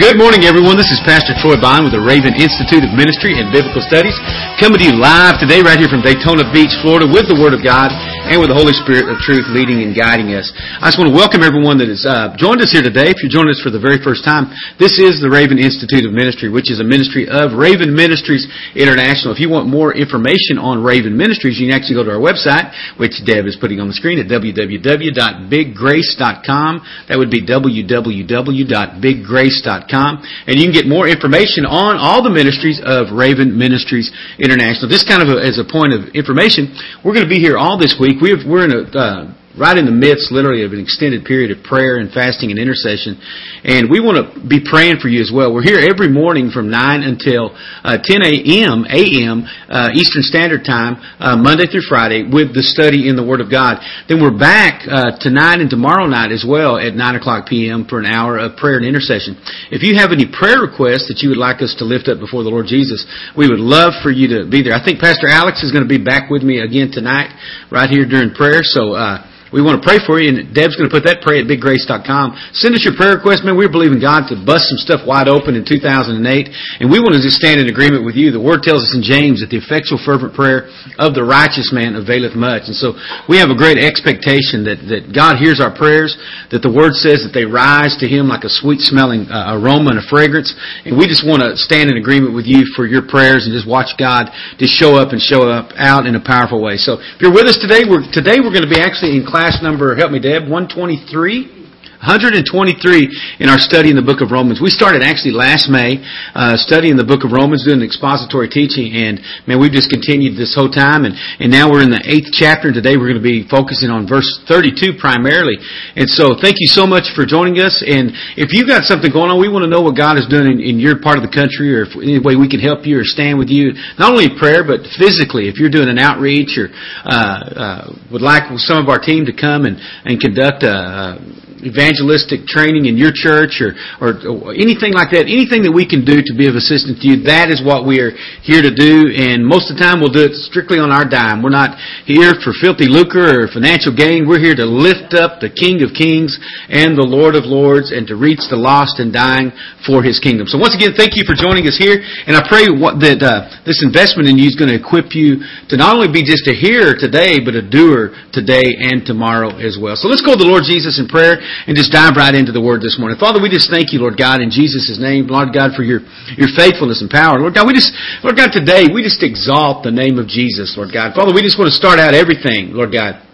Good morning, everyone. This is Pastor Troy Bond with the Raven Institute of Ministry and Biblical Studies, coming to you live today right here from Daytona Beach, Florida, with the Word of God and with the Holy Spirit of truth leading and guiding us. I just want to welcome everyone that has uh, joined us here today. If you're joining us for the very first time, this is the Raven Institute of Ministry, which is a ministry of Raven Ministries International. If you want more information on Raven Ministries, you can actually go to our website, which Deb is putting on the screen at www.biggrace.com. That would be www.biggrace.com and you can get more information on all the ministries of Raven Ministries International. This kind of a, as a point of information, we're going to be here all this week. we are in a uh, right in the midst, literally, of an extended period of prayer and fasting and intercession. And we want to be praying for you as well. We're here every morning from 9 until uh, 10 a.m. a.m. Uh, Eastern Standard Time, uh, Monday through Friday, with the study in the Word of God. Then we're back uh, tonight and tomorrow night as well at 9 o'clock p.m. for an hour of prayer and intercession. If you have any prayer requests that you would like us to lift up before the Lord Jesus, we would love for you to be there. I think Pastor Alex is going to be back with me again tonight, right here during prayer. So, uh, we want to pray for you, and Deb's going to put that pray at biggrace.com. Send us your prayer request, man. We're believing God to bust some stuff wide open in 2008, and we want to just stand in agreement with you. The Word tells us in James that the effectual fervent prayer of the righteous man availeth much. And so we have a great expectation that, that God hears our prayers, that the Word says that they rise to Him like a sweet smelling uh, aroma and a fragrance, and we just want to stand in agreement with you for your prayers and just watch God just show up and show up out in a powerful way. So if you're with us today, we're, today we're going to be actually in class class number, help me Deb, 123. 123 in our study in the book of Romans. We started actually last May uh, studying the book of Romans, doing expository teaching, and man, we've just continued this whole time, and, and now we're in the eighth chapter, and today we're going to be focusing on verse 32 primarily. And so thank you so much for joining us, and if you've got something going on, we want to know what God is doing in, in your part of the country, or if any way we can help you or stand with you, not only in prayer, but physically. If you're doing an outreach or uh, uh, would like some of our team to come and, and conduct a, a evangelistic training in your church or, or, or, anything like that, anything that we can do to be of assistance to you, that is what we are here to do. And most of the time we'll do it strictly on our dime. We're not here for filthy lucre or financial gain. We're here to lift up the King of Kings and the Lord of Lords and to reach the lost and dying for His kingdom. So once again, thank you for joining us here. And I pray what, that uh, this investment in you is going to equip you to not only be just a hearer today, but a doer today and tomorrow as well. So let's go to the Lord Jesus in prayer and just dive right into the Word this morning. Father, we just thank you, Lord God, in Jesus' name, Lord God, for your, your faithfulness and power. Lord God, we just, Lord God, today, we just exalt the name of Jesus, Lord God. Father, we just want to start out everything, Lord God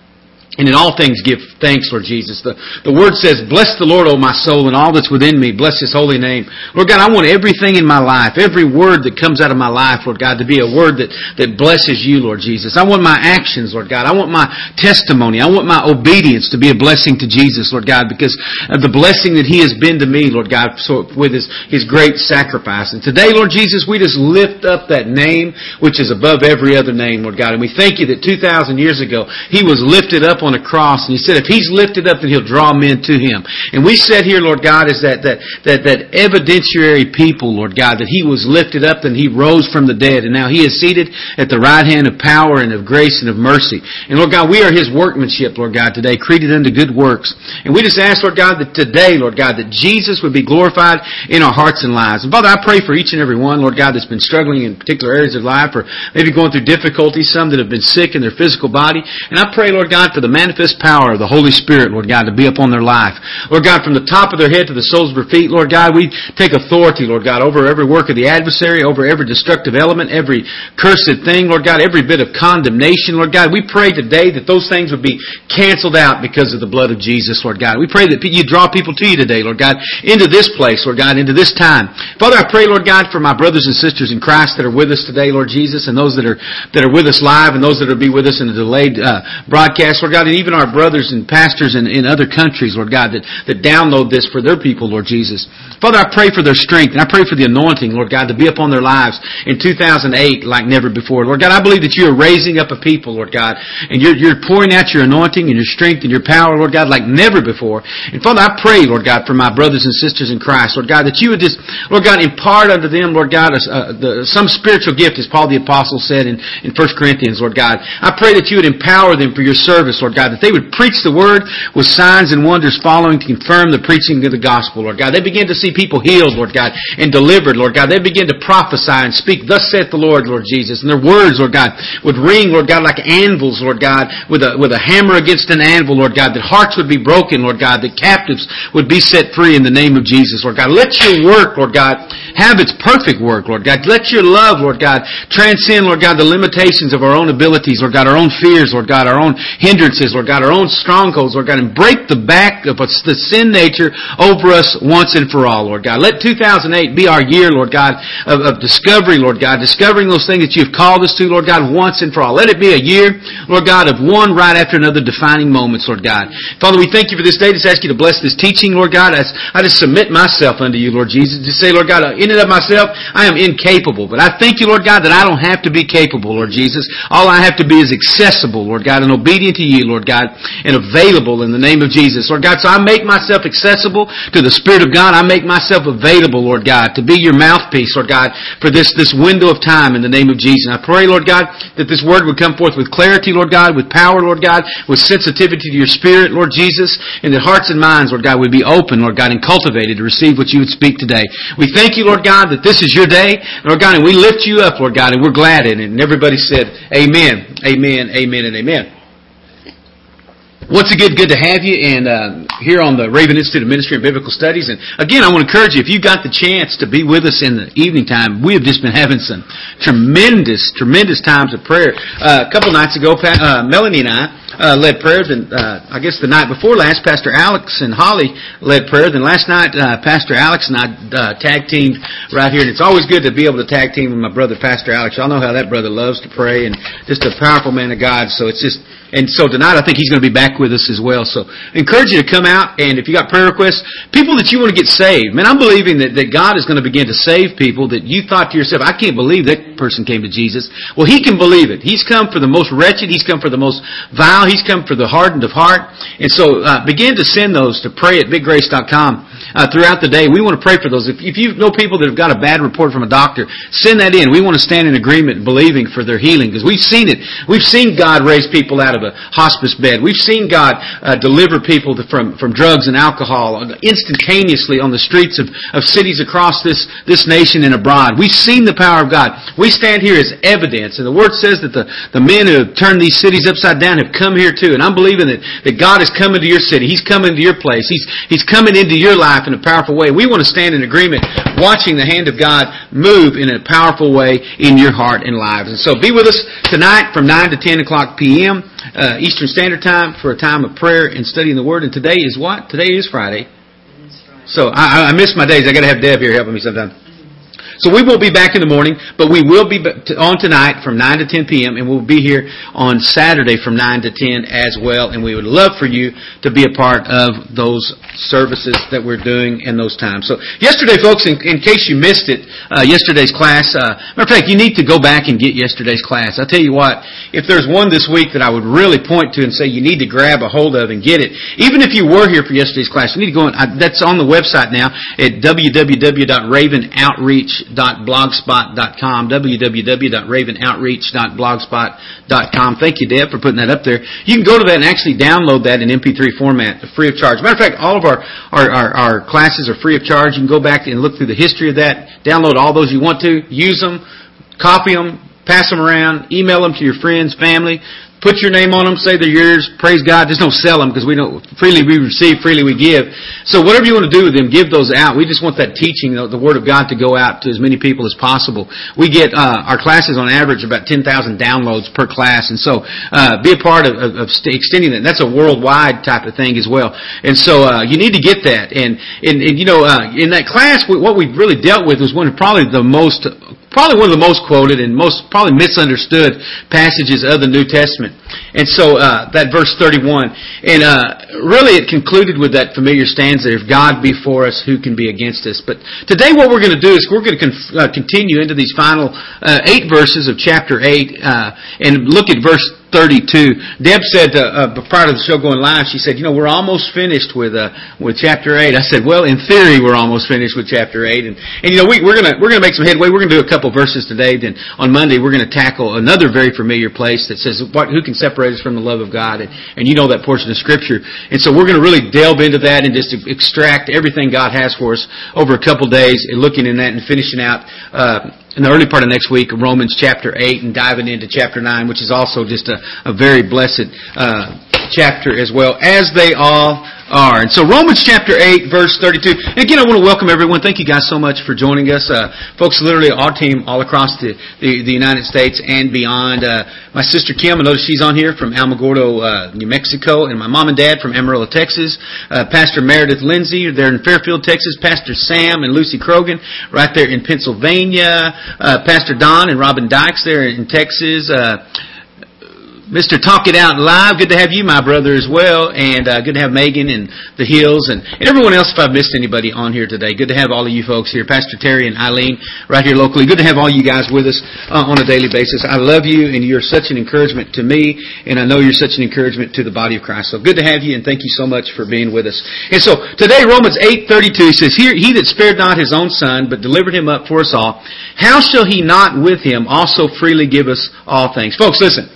and in all things give thanks, Lord Jesus. The, the word says, bless the Lord, O my soul, and all that's within me. Bless his holy name. Lord God, I want everything in my life, every word that comes out of my life, Lord God, to be a word that, that blesses you, Lord Jesus. I want my actions, Lord God. I want my testimony. I want my obedience to be a blessing to Jesus, Lord God, because of the blessing that he has been to me, Lord God, so with his, his great sacrifice. And today, Lord Jesus, we just lift up that name which is above every other name, Lord God. And we thank you that 2,000 years ago, he was lifted up on a cross, and he said, if he's lifted up, then he'll draw men to him. And we said here, Lord God, is that that that that evidentiary people, Lord God, that he was lifted up and he rose from the dead, and now he is seated at the right hand of power and of grace and of mercy. And Lord God, we are his workmanship, Lord God, today, created unto good works. And we just ask, Lord God, that today, Lord God, that Jesus would be glorified in our hearts and lives. And Father, I pray for each and every one, Lord God, that's been struggling in particular areas of life, or maybe going through difficulties, some that have been sick in their physical body. And I pray, Lord God, for the manifest power of the Holy Spirit, Lord God, to be upon their life. Lord God, from the top of their head to the soles of their feet, Lord God, we take authority, Lord God, over every work of the adversary, over every destructive element, every cursed thing, Lord God, every bit of condemnation, Lord God. We pray today that those things would be canceled out because of the blood of Jesus, Lord God. We pray that you draw people to you today, Lord God, into this place, Lord God, into this time. Father, I pray, Lord God, for my brothers and sisters in Christ that are with us today, Lord Jesus, and those that are that are with us live and those that will be with us in the delayed uh, broadcast, Lord God, and even our brothers and pastors in, in other countries, Lord God, that, that download this for their people, Lord Jesus. Father, I pray for their strength and I pray for the anointing, Lord God, to be upon their lives in 2008 like never before. Lord God, I believe that you are raising up a people, Lord God, and you're, you're pouring out your anointing and your strength and your power, Lord God, like never before. And Father, I pray, Lord God, for my brothers and sisters in Christ, Lord God, that you would just, Lord God, impart unto them, Lord God, the, some spiritual gift, as Paul the Apostle said in, in 1 Corinthians, Lord God. I pray that you would empower them for your service, Lord God, that they would preach the word with signs and wonders following to confirm the preaching of the gospel, Lord God. They begin to see people healed, Lord God, and delivered, Lord God. They begin to prophesy and speak, thus saith the Lord, Lord Jesus. And their words, Lord God, would ring, Lord God, like anvils, Lord God, with a, with a hammer against an anvil, Lord God, that hearts would be broken, Lord God, that captives would be set free in the name of Jesus, Lord God. Let your work, Lord God, have its perfect work, Lord God. Let your love, Lord God, transcend, Lord God, the limitations of our own abilities, Lord God, our own fears, Lord God, our own hindrances, Lord God, our own strongholds, Lord God, and break the back of the sin nature over us once and for all, Lord God. Let 2008 be our year, Lord God, of, of discovery, Lord God, discovering those things that you've called us to, Lord God, once and for all. Let it be a year, Lord God, of one right after another defining moments, Lord God. Father, we thank you for this day. Just ask you to bless this teaching, Lord God. I, I just submit myself unto you, Lord Jesus. Just say, Lord God, uh, in and of myself, I am incapable. But I thank you, Lord God, that I don't have to be capable, Lord Jesus. All I have to be is accessible, Lord God, and obedient to you, Lord God, and available in the name of Jesus. Lord God, so I make myself accessible to the Spirit of God. I make myself available, Lord God, to be your mouthpiece, Lord God, for this, this window of time in the name of Jesus. And I pray, Lord God, that this word would come forth with clarity, Lord God, with power, Lord God, with sensitivity to your Spirit, Lord Jesus, and that hearts and minds, Lord God, would be open, Lord God, and cultivated to receive what you would speak today. We thank you, Lord God, that this is your day, Lord God, and we lift you up, Lord God, and we're glad in it. And everybody said, Amen, Amen, Amen, and Amen. Once again, good to have you and uh, here on the Raven Institute of Ministry and Biblical Studies. And again, I want to encourage you, if you got the chance to be with us in the evening time, we have just been having some tremendous, tremendous times of prayer. Uh, a couple nights ago, uh, Melanie and I uh, led prayers, and uh, I guess the night before last, Pastor Alex and Holly led prayers, and last night, uh, Pastor Alex and I tag teamed right here. And it's always good to be able to tag team with my brother, Pastor Alex. Y'all know how that brother loves to pray, and just a powerful man of God. So it's just and so tonight I think he's going to be back with us as well. So I encourage you to come out and if you got prayer requests, people that you want to get saved. Man, I'm believing that, that God is going to begin to save people that you thought to yourself, I can't believe that person came to Jesus. Well, he can believe it. He's come for the most wretched. He's come for the most vile. He's come for the hardened of heart. And so uh, begin to send those to pray at biggrace.com uh, throughout the day. We want to pray for those. If, if you know people that have got a bad report from a doctor, send that in. We want to stand in agreement believing for their healing because we've seen it. We've seen God raise people out of a hospice bed. We've seen God uh, deliver people to, from, from drugs and alcohol instantaneously on the streets of, of cities across this, this nation and abroad. We've seen the power of God. We stand here as evidence. And the Word says that the, the men who have turned these cities upside down have come here too. And I'm believing that, that God is coming to your city. He's coming to your place. He's, he's coming into your life in a powerful way. We want to stand in agreement watching the hand of God move in a powerful way in your heart and lives. And so be with us tonight from 9 to 10 o'clock p.m. Uh, Eastern Standard Time for a time of prayer and studying the Word. And today is what? Today is Friday. So I, I miss my days. I got to have Deb here helping me sometimes. So we won't be back in the morning, but we will be on tonight from 9 to 10 p.m. and we'll be here on Saturday from 9 to 10 as well. And we would love for you to be a part of those services that we're doing in those times. So yesterday, folks, in, in case you missed it, uh, yesterday's class, uh, matter of fact, you need to go back and get yesterday's class. I'll tell you what, if there's one this week that I would really point to and say you need to grab a hold of and get it, even if you were here for yesterday's class, you need to go on, that's on the website now at www.ravenoutreach www.ravenoutreach.blogspot.com, www.ravenoutreach.blogspot.com. Thank you, Deb, for putting that up there. You can go to that and actually download that in MP3 format, free of charge. Matter of fact, all of our, our, our, our classes are free of charge. You can go back and look through the history of that, download all those you want to, use them, copy them, pass them around, email them to your friends, family, Put your name on them, say they're yours, praise God. Just don't sell them because we don't, freely we receive, freely we give. So whatever you want to do with them, give those out. We just want that teaching, the, the Word of God to go out to as many people as possible. We get, uh, our classes on average about 10,000 downloads per class. And so, uh, be a part of, of, of extending that. That's a worldwide type of thing as well. And so, uh, you need to get that. And, and, and you know, uh, in that class, what we really dealt with was one of probably the most probably one of the most quoted and most probably misunderstood passages of the New Testament. And so uh, that verse 31, and uh, really it concluded with that familiar stanza: "If God be for us, who can be against us?" But today, what we're going to do is we're going to uh, continue into these final uh, eight verses of chapter eight uh, and look at verse 32. Deb said uh, uh, prior to the show going live, she said, "You know, we're almost finished with uh, with chapter eight. I said, "Well, in theory, we're almost finished with chapter eight, and and you know, we, we're gonna we're gonna make some headway. We're gonna do a couple verses today. Then on Monday, we're gonna tackle another very familiar place that says, "What who can separate us from the love of God?" And and you know that portion of Scripture, and so we're gonna really delve into that and just extract everything God has for us over a couple days, and looking in that and finishing out. Uh, in the early part of next week, Romans chapter 8 and diving into chapter 9, which is also just a, a very blessed uh, chapter as well, as they all are. And so Romans chapter 8 verse 32. And again, I want to welcome everyone. Thank you guys so much for joining us. Uh, folks, literally our team all across the, the, the United States and beyond. Uh, my sister Kim, I notice she's on here from Alamogordo, uh, New Mexico, and my mom and dad from Amarillo, Texas. Uh, Pastor Meredith Lindsay, they're in Fairfield, Texas. Pastor Sam and Lucy Krogan, right there in Pennsylvania. Uh, Pastor Don and Robin Dykes there in Texas. Mr. Talk It Out Live, good to have you, my brother, as well, and uh, good to have Megan and the Hills and, and everyone else. If I've missed anybody on here today, good to have all of you folks here, Pastor Terry and Eileen, right here locally. Good to have all you guys with us uh, on a daily basis. I love you, and you're such an encouragement to me, and I know you're such an encouragement to the body of Christ. So good to have you, and thank you so much for being with us. And so today, Romans eight thirty two says, "Here, he that spared not his own son, but delivered him up for us all, how shall he not with him also freely give us all things?" Folks, listen.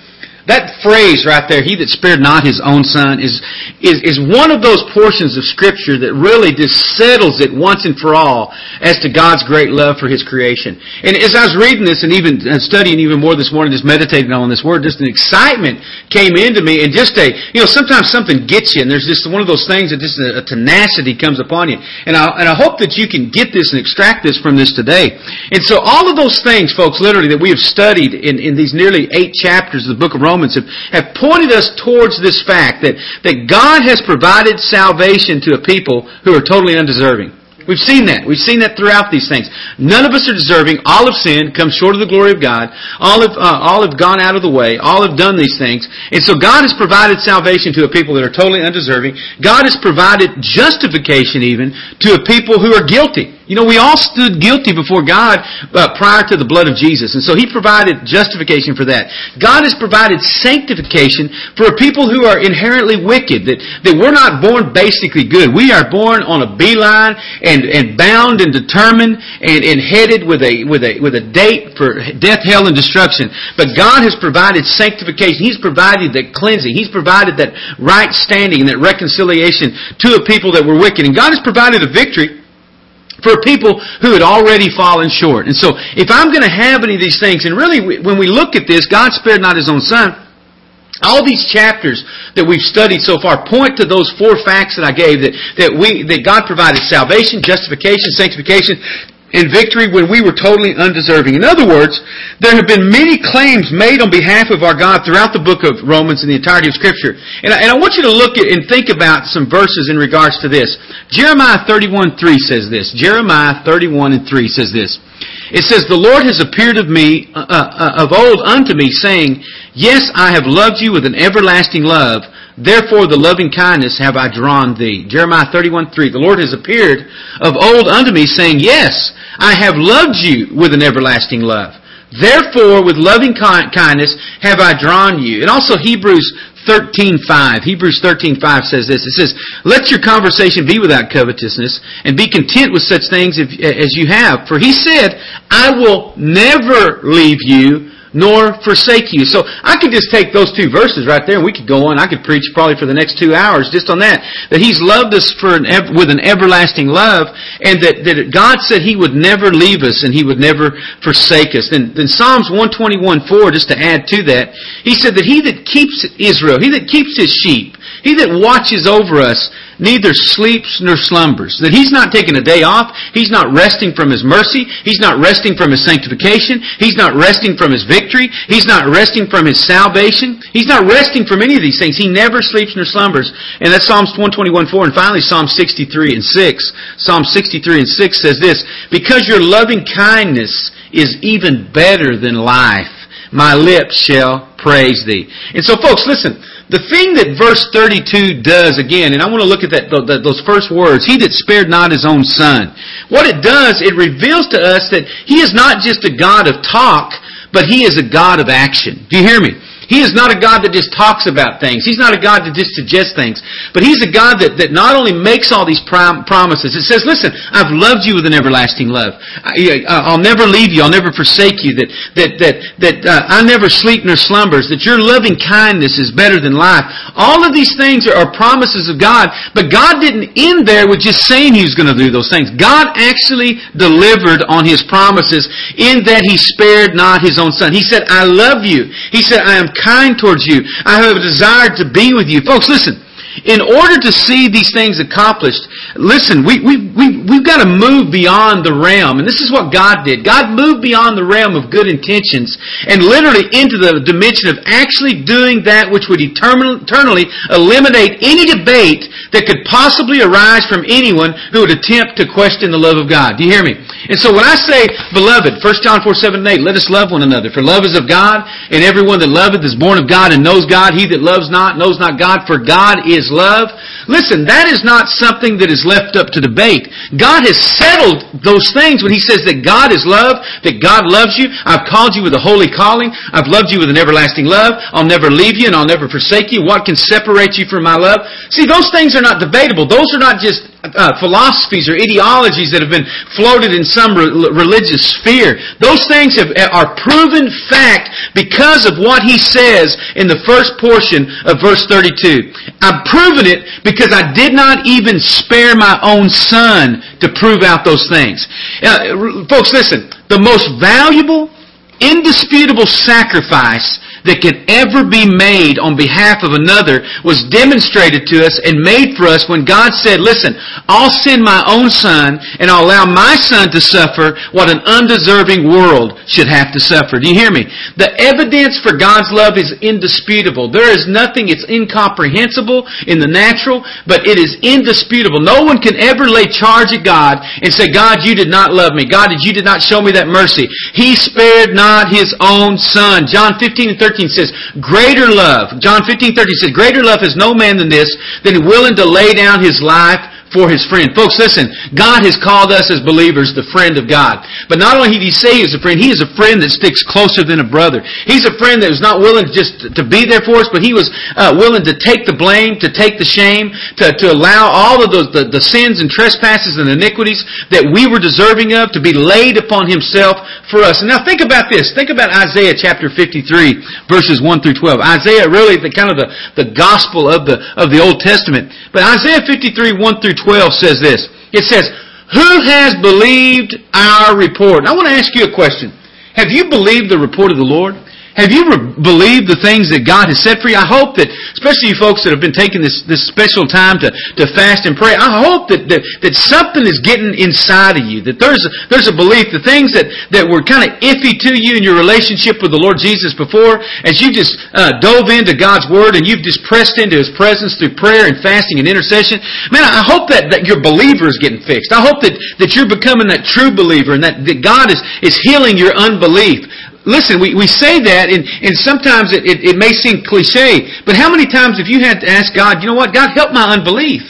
That phrase right there, he that spared not his own son, is, is, is one of those portions of scripture that really just settles it once and for all as to God's great love for his creation. And as I was reading this and even uh, studying even more this morning, just meditating on this word, just an excitement came into me and just a, you know, sometimes something gets you and there's just one of those things that just a, a tenacity comes upon you. And I, and I hope that you can get this and extract this from this today. And so all of those things, folks, literally that we have studied in, in these nearly eight chapters of the book of Romans, Romans have, have pointed us towards this fact that, that God has provided salvation to a people who are totally undeserving. We've seen that. We've seen that throughout these things. None of us are deserving. All have sinned, come short of the glory of God. All have, uh, all have gone out of the way. All have done these things. And so God has provided salvation to a people that are totally undeserving. God has provided justification even to a people who are guilty. You know, we all stood guilty before God uh, prior to the blood of Jesus. And so He provided justification for that. God has provided sanctification for a people who are inherently wicked, that, that we're not born basically good. We are born on a beeline and, and bound and determined and, and headed with a, with, a, with a date for death, hell, and destruction. But God has provided sanctification. He's provided that cleansing. He's provided that right standing and that reconciliation to a people that were wicked. And God has provided a victory for people who had already fallen short. And so, if I'm going to have any of these things, and really, when we look at this, God spared not His own Son. All these chapters that we've studied so far point to those four facts that I gave that, that we, that God provided salvation, justification, sanctification, and victory when we were totally undeserving. In other words, there have been many claims made on behalf of our God throughout the book of Romans and the entirety of Scripture. And I, and I want you to look at and think about some verses in regards to this. Jeremiah 31 3 says this. Jeremiah 31 and 3 says this. It says, The Lord has appeared of me, uh, uh, of old unto me, saying, Yes, I have loved you with an everlasting love. Therefore the loving kindness have I drawn thee. Jeremiah 31, 3. The Lord has appeared of old unto me, saying, Yes, I have loved you with an everlasting love. Therefore, with loving kindness have I drawn you. And also Hebrews 13.5. Hebrews 13.5 says this. It says, Let your conversation be without covetousness, and be content with such things as you have. For he said, I will never leave you nor forsake you. So I could just take those two verses right there and we could go on. I could preach probably for the next two hours just on that. That He's loved us for an, with an everlasting love and that, that God said He would never leave us and He would never forsake us. Then, then Psalms 121, 4, just to add to that, He said that He that keeps Israel, He that keeps His sheep, He that watches over us, neither sleeps nor slumbers. That he's not taking a day off. He's not resting from his mercy. He's not resting from his sanctification. He's not resting from his victory. He's not resting from his salvation. He's not resting from any of these things. He never sleeps nor slumbers. And that's Psalms 121, 4. And finally, Psalm 63 and 6. Psalm 63 and 6 says this, Because your loving kindness is even better than life, my lips shall praise thee. And so folks, listen, the thing that verse 32 does again, and I want to look at that, those first words, he that spared not his own son. What it does, it reveals to us that he is not just a God of talk, but he is a God of action. Do you hear me? He is not a God that just talks about things. He's not a God that just suggests things. But He's a God that, that not only makes all these prom- promises, it says, listen, I've loved you with an everlasting love. I, will never leave you. I'll never forsake you. That, that, that, that uh, I never sleep nor slumbers. That your loving kindness is better than life. All of these things are, are promises of God. But God didn't end there with just saying He was going to do those things. God actually delivered on His promises in that He spared not His own Son. He said, I love you. He said, I am kind towards you. I have a desire to be with you. Folks, listen. In order to see these things accomplished, listen, we, we, we, we've got to move beyond the realm. And this is what God did. God moved beyond the realm of good intentions and literally into the dimension of actually doing that which would eternally eliminate any debate that could possibly arise from anyone who would attempt to question the love of God. Do you hear me? And so when I say, beloved, 1 John 4, 7, and 8, let us love one another. For love is of God, and everyone that loveth is born of God and knows God. He that loves not knows not God, for God is love. Listen, that is not something that is left up to debate. God has settled those things when He says that God is love, that God loves you. I've called you with a holy calling. I've loved you with an everlasting love. I'll never leave you and I'll never forsake you. What can separate you from my love? See, those things are not debatable. Those are not just uh, philosophies or ideologies that have been floated in some re- religious sphere. Those things have, are proven fact because of what he says in the first portion of verse 32. I've proven it because I did not even spare my own son to prove out those things. Uh, folks, listen. The most valuable, indisputable sacrifice that could ever be made on behalf of another was demonstrated to us and made for us when God said, listen, I'll send my own son and I'll allow my son to suffer what an undeserving world should have to suffer. Do you hear me? The evidence for God's love is indisputable. There is nothing, it's incomprehensible in the natural, but it is indisputable. No one can ever lay charge at God and say, God, you did not love me. God, you did not show me that mercy. He spared not his own son. John 15 and 13 13 says, greater love, John 15, 13 says, greater love has no man than this, than willing to lay down his life for his friend. Folks, listen, God has called us as believers the friend of God. But not only did he say he is a friend, he is a friend that sticks closer than a brother. He's a friend that was not willing just to be there for us, but he was uh, willing to take the blame, to take the shame, to, to allow all of those, the, the sins and trespasses and iniquities that we were deserving of to be laid upon himself for us. And now think about this. Think about Isaiah chapter 53, verses 1 through 12. Isaiah really the kind of the, the gospel of the, of the Old Testament. But Isaiah 53, 1 through 12 says this. It says, Who has believed our report? I want to ask you a question. Have you believed the report of the Lord? Have you re- believed the things that God has said for you? I hope that, especially you folks that have been taking this, this special time to, to fast and pray, I hope that, that, that something is getting inside of you, that there's a, there's a belief, the things that, that were kind of iffy to you in your relationship with the Lord Jesus before, as you just uh, dove into God's Word and you've just pressed into His presence through prayer and fasting and intercession, man, I hope that, that your believer is getting fixed. I hope that, that you're becoming that true believer and that, that God is, is healing your unbelief listen, we, we say that, and, and sometimes it, it, it may seem cliche, but how many times have you had to ask God, you know what, God, help my unbelief?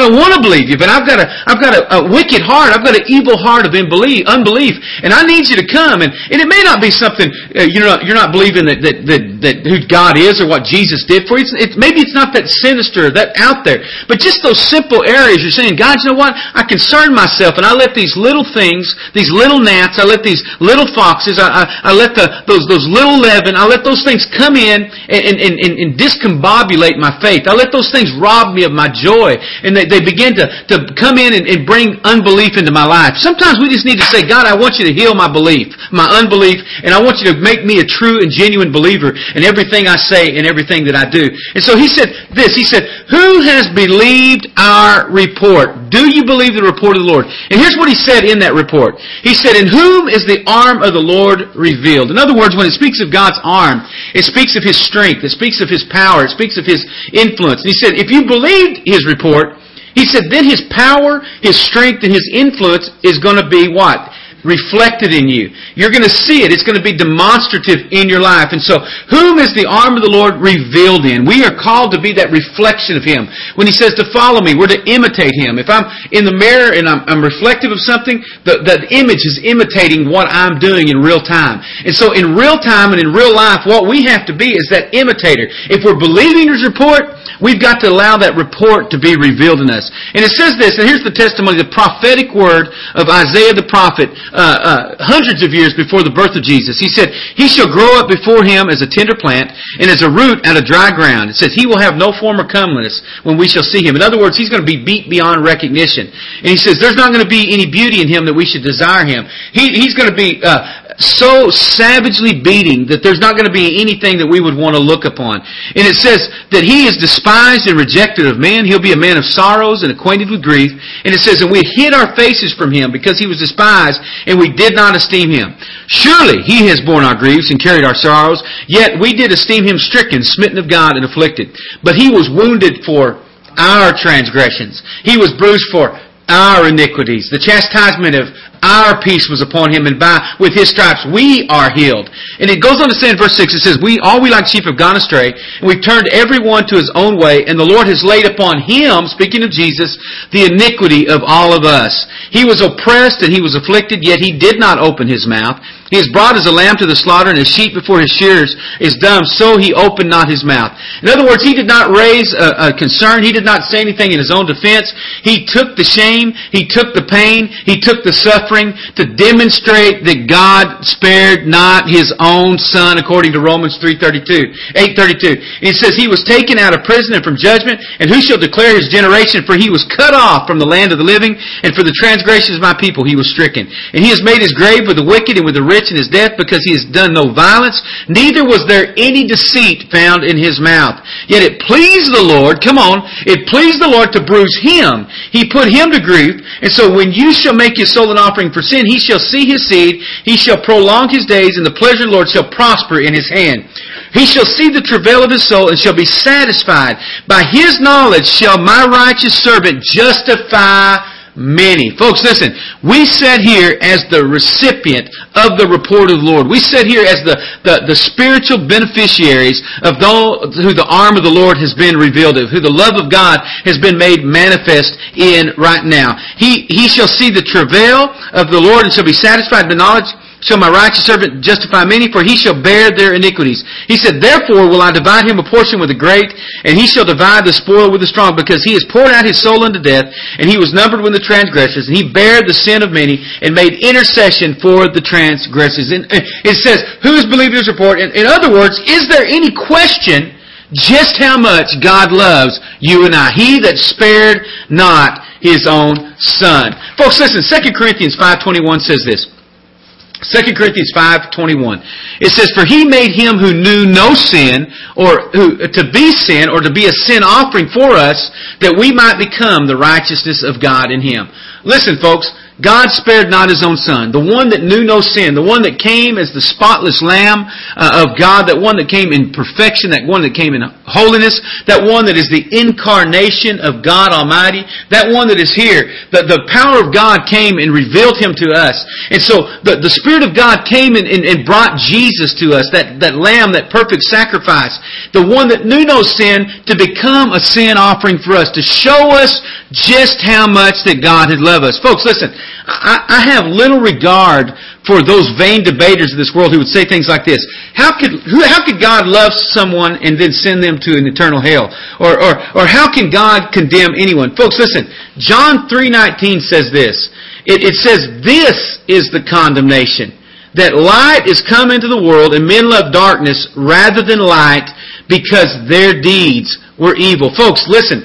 I want to believe you, but I've got a, I've got a, a wicked heart. I've got an evil heart of unbelief, unbelief, and I need you to come. And, and it may not be something uh, you're not you're not believing that, that that that who God is or what Jesus did for you. It's, maybe it's not that sinister, that out there, but just those simple areas. You're saying, God, you know what? I concern myself, and I let these little things, these little gnats, I let these little foxes, I, I, I let the those those little leaven, I let those things come in and, and, and, and discombobulate my faith. I let those things rob me of my joy and they, they begin to, to come in and, and bring unbelief into my life. Sometimes we just need to say, God, I want you to heal my belief, my unbelief, and I want you to make me a true and genuine believer in everything I say and everything that I do. And so he said this, he said, who has believed our report? Do you believe the report of the Lord? And here's what he said in that report. He said, in whom is the arm of the Lord revealed? In other words, when it speaks of God's arm, it speaks of his strength, it speaks of his power, it speaks of his influence. And he said, if you believed his report, he said, then his power, his strength, and his influence is going to be what? Reflected in you. You're going to see it. It's going to be demonstrative in your life. And so, whom is the arm of the Lord revealed in? We are called to be that reflection of Him. When He says to follow me, we're to imitate Him. If I'm in the mirror and I'm, I'm reflective of something, the, the image is imitating what I'm doing in real time. And so, in real time and in real life, what we have to be is that imitator. If we're believing His report, we've got to allow that report to be revealed in us. And it says this, and here's the testimony, the prophetic word of Isaiah the prophet uh, uh, hundreds of years before the birth of Jesus. He said, He shall grow up before him as a tender plant and as a root out of dry ground. It says, He will have no form or comeliness when we shall see him. In other words, He's going to be beat beyond recognition. And He says, There's not going to be any beauty in Him that we should desire Him. He, he's going to be uh, so savagely beating that there's not going to be anything that we would want to look upon. And it says that he is despised and rejected of men. He'll be a man of sorrows and acquainted with grief. And it says, and we hid our faces from him because he was despised and we did not esteem him. Surely he has borne our griefs and carried our sorrows. Yet we did esteem him stricken, smitten of God and afflicted. But he was wounded for our transgressions. He was bruised for our iniquities. The chastisement of our peace was upon him, and by with his stripes we are healed. And it goes on to say in verse 6, it says, We all we like sheep have gone astray, and we've turned every one to his own way, and the Lord has laid upon him, speaking of Jesus, the iniquity of all of us. He was oppressed and he was afflicted, yet he did not open his mouth. He is brought as a lamb to the slaughter, and as sheep before his shearers is dumb, so he opened not his mouth. In other words, he did not raise a, a concern. He did not say anything in his own defense. He took the shame. He took the pain. He took the suffering to demonstrate that God spared not his own son, according to Romans 3.32, 8.32. And it says, He was taken out of prison and from judgment, and who shall declare his generation? For he was cut off from the land of the living, and for the transgressions of my people he was stricken. And he has made his grave with the wicked and with the rich in his death because he has done no violence, neither was there any deceit found in his mouth. Yet it pleased the Lord, come on, it pleased the Lord to bruise him. He put him to grief, and so when you shall make his soul an offering for sin, he shall see his seed, he shall prolong his days, and the pleasure of the Lord shall prosper in his hand. He shall see the travail of his soul and shall be satisfied. By his knowledge shall my righteous servant justify many. Folks, listen, we sit here as the recipient of the report of the Lord. We sit here as the, the, the spiritual beneficiaries of those who the arm of the Lord has been revealed of, who the love of God has been made manifest in right now. He, he shall see the travail of the Lord and shall be satisfied with knowledge shall my righteous servant justify many, for he shall bear their iniquities. He said, Therefore will I divide him a portion with the great, and he shall divide the spoil with the strong, because he has poured out his soul unto death, and he was numbered with the transgressors, and he bare the sin of many, and made intercession for the transgressors. And it says, Who has believed his report? In, in other words, is there any question just how much God loves you and I? He that spared not his own son. Folks, listen, 2 Corinthians 5.21 says this. 2 Corinthians 5:21. It says, "For he made him who knew no sin, or who to be sin, or to be a sin offering for us, that we might become the righteousness of God in him." Listen, folks, God spared not his own son, the one that knew no sin, the one that came as the spotless lamb uh, of God, that one that came in perfection, that one that came in holiness, that one that is the incarnation of God Almighty, that one that is here. The, the power of God came and revealed him to us. And so the, the Spirit of God came and, and, and brought Jesus to us, that, that lamb, that perfect sacrifice, the one that knew no sin to become a sin offering for us, to show us just how much that God had loved us. Folks, listen, I, I have little regard for those vain debaters of this world who would say things like this. How could, who, how could God love someone and then send them to an eternal hell? Or, or, or how can God condemn anyone? Folks, listen. John 3.19 says this. It, it says, this is the condemnation. That light is come into the world and men love darkness rather than light because their deeds were evil. Folks, listen.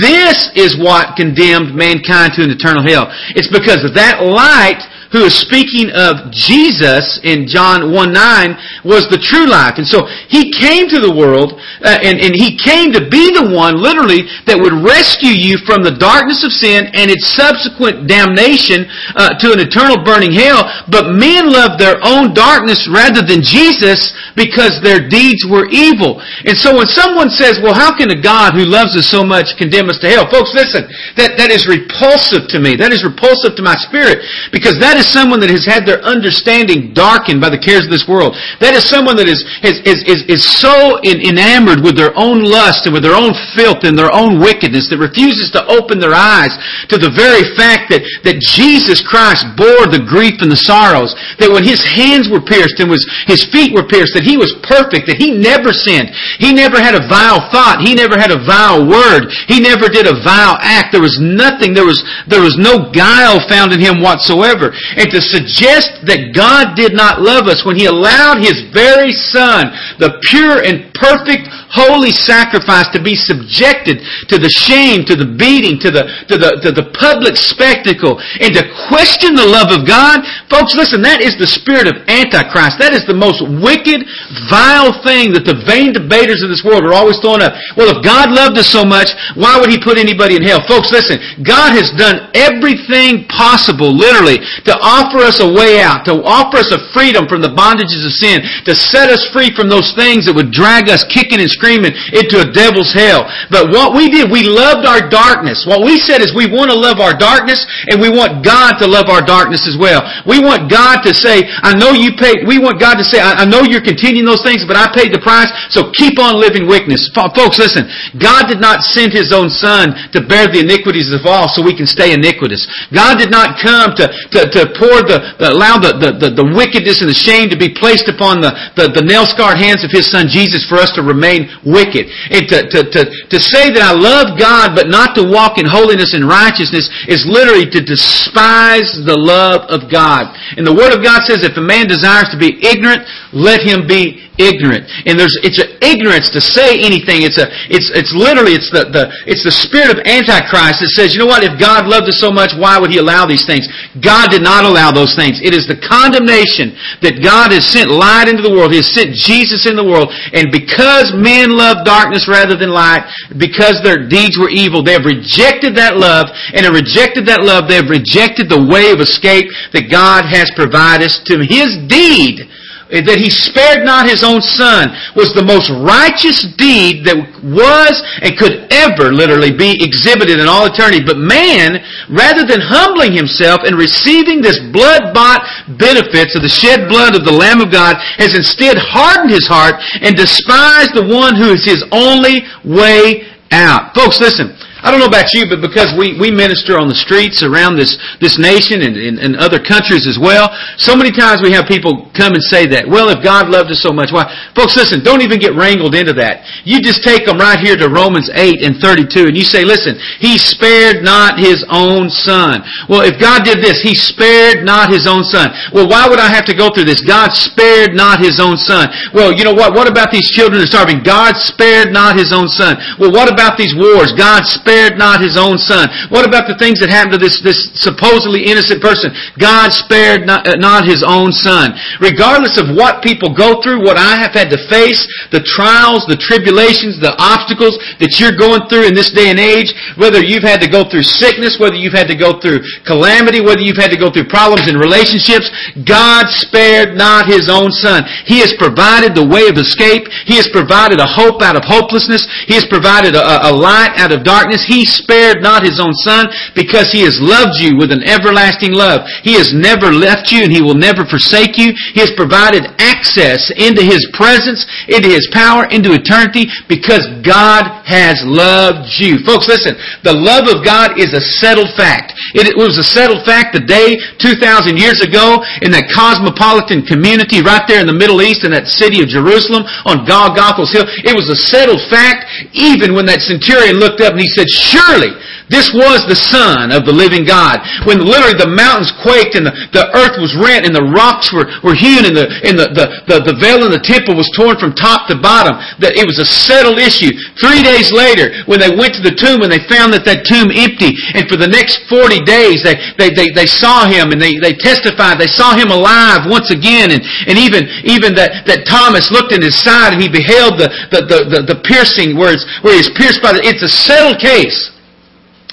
This is what condemned mankind to an eternal hell. It's because of that light who is speaking of Jesus in John 1 9 was the true life. And so he came to the world uh, and, and he came to be the one literally that would rescue you from the darkness of sin and its subsequent damnation uh, to an eternal burning hell. But men loved their own darkness rather than Jesus because their deeds were evil. And so when someone says, well, how can a God who loves us so much condemn us to hell? Folks, listen, that, that is repulsive to me. That is repulsive to my spirit because that That is someone that has had their understanding darkened by the cares of this world. That is someone that is, is, is, is, is so enamored with their own lust and with their own filth and their own wickedness that refuses to open their eyes to the very fact that, that Jesus Christ bore the grief and the sorrows. That when His hands were pierced and was, His feet were pierced, that He was perfect, that He never sinned. He never had a vile thought. He never had a vile word. He never did a vile act. There was nothing, there was, there was no guile found in Him whatsoever. And to suggest that God did not love us when He allowed His very Son, the pure and perfect holy sacrifice to be subjected to the shame, to the beating, to the, to the, to the public spectacle, and to question the love of God, folks, listen, that is the spirit of Antichrist. That is the most wicked, vile thing that the vain debaters of this world are always throwing up. Well, if God loved us so much, why would He put anybody in hell? Folks, listen, God has done everything possible, literally, to offer us a way out, to offer us a freedom from the bondages of sin, to set us free from those things that would drag us kicking and screaming into a devil's hell. But what we did, we loved our darkness. What we said is we want to love our darkness and we want God to love our darkness as well. We want God to say, I know you paid, we want God to say, I, I know you're continuing those things, but I paid the price, so keep on living wickedness. Folks, listen, God did not send His own Son to bear the iniquities of all so we can stay iniquitous. God did not come to, to, to pour the, allow the, the, the, the wickedness and the shame to be placed upon the, the, the nail-scarred hands of His Son Jesus for us to remain wicked. And to, to, to, to say that I love God but not to walk in holiness and righteousness is literally to despise the love of God. And the Word of God says if a man desires to be ignorant, let him be ignorant. And there's, it's an ignorance to say anything. It's a, it's, it's literally, it's the, the, it's the spirit of Antichrist that says, you know what, if God loved us so much, why would He allow these things? God did not allow those things. It is the condemnation that God has sent light into the world. He has sent Jesus in the world. And because men love darkness rather than light, because their deeds were evil, they have rejected that love, and have rejected that love, they have rejected the way of escape that God has provided us to His deed Eh, that he spared not his own son was the most righteous deed that was and could ever literally be exhibited in all eternity. But man, rather than humbling himself and receiving this blood-bought benefits of the shed blood of the Lamb of God, has instead hardened his heart and despised the one who is his only way out. Folks, listen. I don't know about you, but because we, we minister on the streets around this, this nation and, and, and other countries as well, so many times we have people come and say that. Well, if God loved us so much, why? Folks, listen, don't even get wrangled into that. You just take them right here to Romans 8 and 32 and you say, listen, He spared not His own Son. Well, if God did this, He spared not His own Son. Well, why would I have to go through this? God spared not His own Son. Well, you know what? What about these children that are starving? God spared not His own Son. Well, what about these wars? God spared spared not his own son. What about the things that happened to this, this supposedly innocent person? God spared not, uh, not his own son. Regardless of what people go through, what I have had to face, the trials, the tribulations, the obstacles that you're going through in this day and age, whether you've had to go through sickness, whether you've had to go through calamity, whether you've had to go through problems in relationships, God spared not his own son. He has provided the way of escape. He has provided a hope out of hopelessness. He has provided a, a light out of darkness. He spared not His own Son because He has loved you with an everlasting love. He has never left you and He will never forsake you. He has provided access into His presence, into His power, into eternity because God has loved you. Folks, listen. The love of God is a settled fact. It was a settled fact the day 2,000 years ago in that cosmopolitan community right there in the Middle East in that city of Jerusalem on Golgotha's hill. It was a settled fact even when that centurion looked up and he said, Surely this was the Son of the living God. When literally the mountains quaked and the, the earth was rent and the rocks were, were hewn and, the, and the, the, the, the veil in the temple was torn from top to bottom, that it was a settled issue. Three days later, when they went to the tomb and they found that that tomb empty, and for the next 40 days they, they, they, they saw him and they, they testified, they saw him alive once again, and, and even, even that, that Thomas looked in his side and he beheld the, the, the, the, the piercing where, it's, where he's pierced by the, it's a settled case.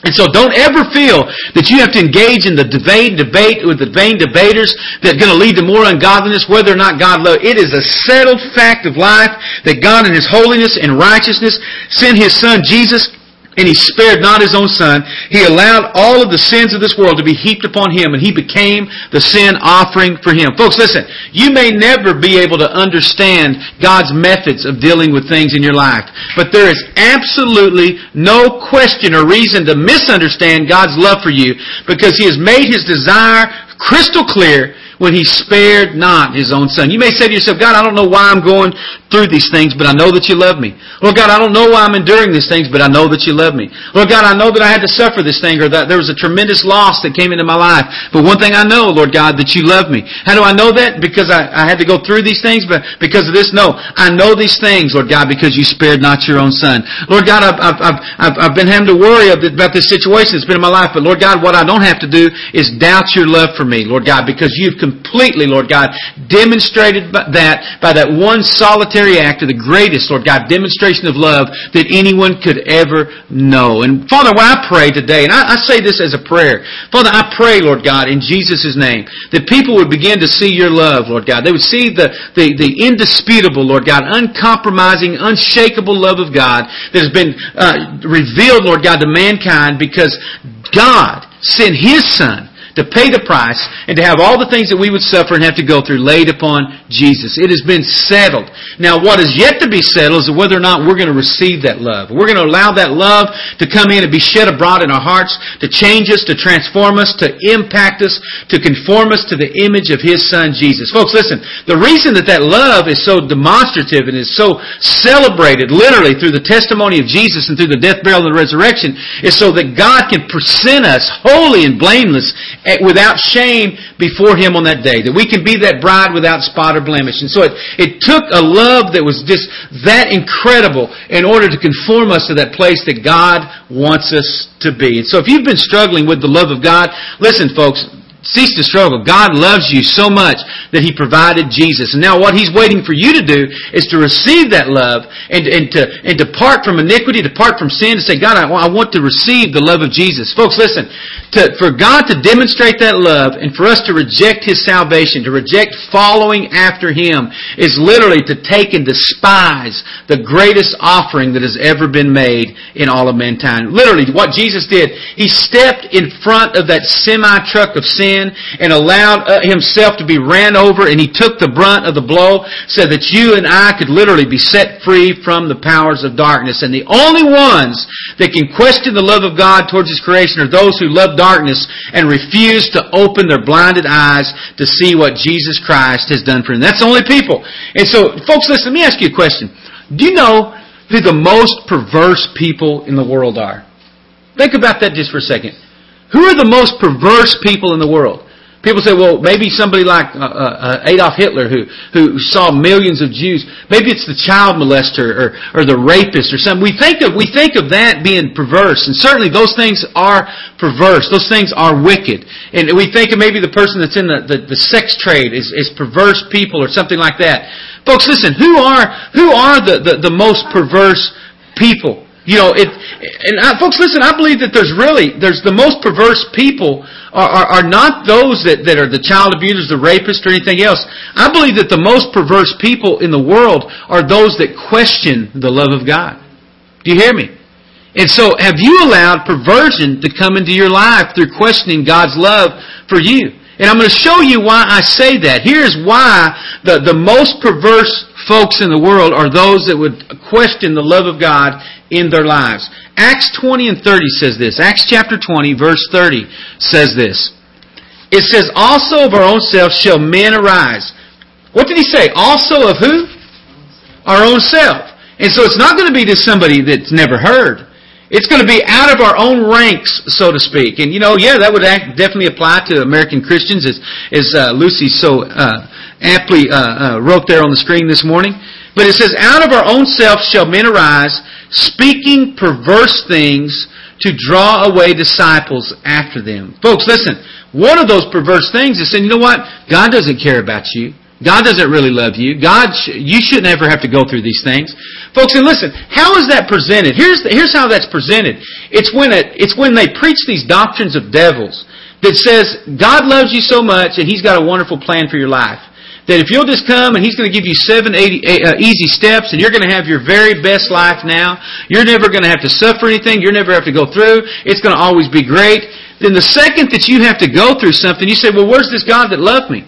And so don't ever feel that you have to engage in the vain debate with the vain debaters that are going to lead to more ungodliness, whether or not God loves. It is a settled fact of life that God in His holiness and righteousness sent His Son Jesus and he spared not his own son. He allowed all of the sins of this world to be heaped upon him, and he became the sin offering for him. Folks, listen, you may never be able to understand God's methods of dealing with things in your life, but there is absolutely no question or reason to misunderstand God's love for you because he has made his desire crystal clear when he spared not his own son. You may say to yourself, God, I don't know why I'm going through these things, but I know that you love me. Lord God, I don't know why I'm enduring these things, but I know that you love me. Lord God, I know that I had to suffer this thing or that there was a tremendous loss that came into my life. But one thing I know, Lord God, that you love me. How do I know that? Because I, I had to go through these things, but because of this? No. I know these things, Lord God, because you spared not your own son. Lord God, I've, I've, I've, I've been having to worry about this situation that's been in my life, but Lord God, what I don't have to do is doubt your love for me, Lord God, because you've completely, Lord God, demonstrated that by that one solitary act of the greatest, Lord God, demonstration of love that anyone could ever know. And Father, when I pray today, and I, I say this as a prayer, Father, I pray, Lord God, in Jesus' name, that people would begin to see your love, Lord God. They would see the, the, the indisputable, Lord God, uncompromising, unshakable love of God that has been uh, revealed, Lord God, to mankind because God sent His Son to pay the price and to have all the things that we would suffer and have to go through laid upon Jesus. It has been settled. Now what is yet to be settled is whether or not we're going to receive that love. We're going to allow that love to come in and be shed abroad in our hearts, to change us, to transform us, to impact us, to conform us to the image of His Son Jesus. Folks, listen, the reason that that love is so demonstrative and is so celebrated literally through the testimony of Jesus and through the death, burial, and the resurrection is so that God can present us holy and blameless without shame before Him on that day. That we can be that bride without spot or blemish. And so it, it took a love that was just that incredible in order to conform us to that place that God wants us to be. And so if you've been struggling with the love of God, listen folks, cease to struggle. God loves you so much that He provided Jesus. And now what He's waiting for you to do is to receive that love and, and, to, and depart from iniquity, depart from sin, to say, God, I, I want to receive the love of Jesus. Folks, listen, to, for God to demonstrate that love and for us to reject His salvation, to reject following after Him, is literally to take and despise the greatest offering that has ever been made in all of mankind. Literally, what Jesus did, He stepped in front of that semi-truck of sin and allowed uh, himself to be ran over and he took the brunt of the blow so that you and I could literally be set free from the powers of darkness. And the only ones that can question the love of God towards his creation are those who love darkness and refuse to open their blinded eyes to see what Jesus Christ has done for them. That's the only people. And so, folks, listen, let me ask you a question. Do you know who the most perverse people in the world are? Think about that just for a second. Who are the most perverse people in the world? People say, well, maybe somebody like uh, uh, Adolf Hitler who, who saw millions of Jews. Maybe it's the child molester or, or the rapist or something. We think of, we think of that being perverse. And certainly those things are perverse. Those things are wicked. And we think of maybe the person that's in the, the, the sex trade is, is perverse people or something like that. Folks, listen, who are, who are the, the, the most perverse people? You know, it, and I, folks, listen, I believe that there's really, there's the most perverse people are, are, are not those that, that are the child abusers, the rapists, or anything else. I believe that the most perverse people in the world are those that question the love of God. Do you hear me? And so, have you allowed perversion to come into your life through questioning God's love for you? And I'm going to show you why I say that. Here's why the, the most perverse folks in the world are those that would question the love of God in their lives. Acts 20 and 30 says this. Acts chapter 20, verse 30 says this. It says, Also of our own selves shall men arise. What did he say? Also of who? Our own self. And so it's not going to be to somebody that's never heard. It's going to be out of our own ranks, so to speak. And you know, yeah, that would act, definitely apply to American Christians, as, as uh, Lucy so uh, aptly uh, uh wrote there on the screen this morning. But it says, Out of our own self shall men arise, speaking perverse things to draw away disciples after them. Folks, listen. One of those perverse things is saying, you know what? God doesn't care about you. God doesn't really love you. God, sh- you shouldn't ever have to go through these things. Folks, and listen, how is that presented? Here's, the, here's how that's presented. It's when, it, it's when they preach these doctrines of devils that says God loves you so much and He's got a wonderful plan for your life. that if you'll just come and He's going to give you seven uh, easy steps and you're going to have your very best life now, you're never going to have to suffer anything, you're never have to go through, it's going to always be great. Then the second that you have to go through something, you say, well, where's this God that loved me?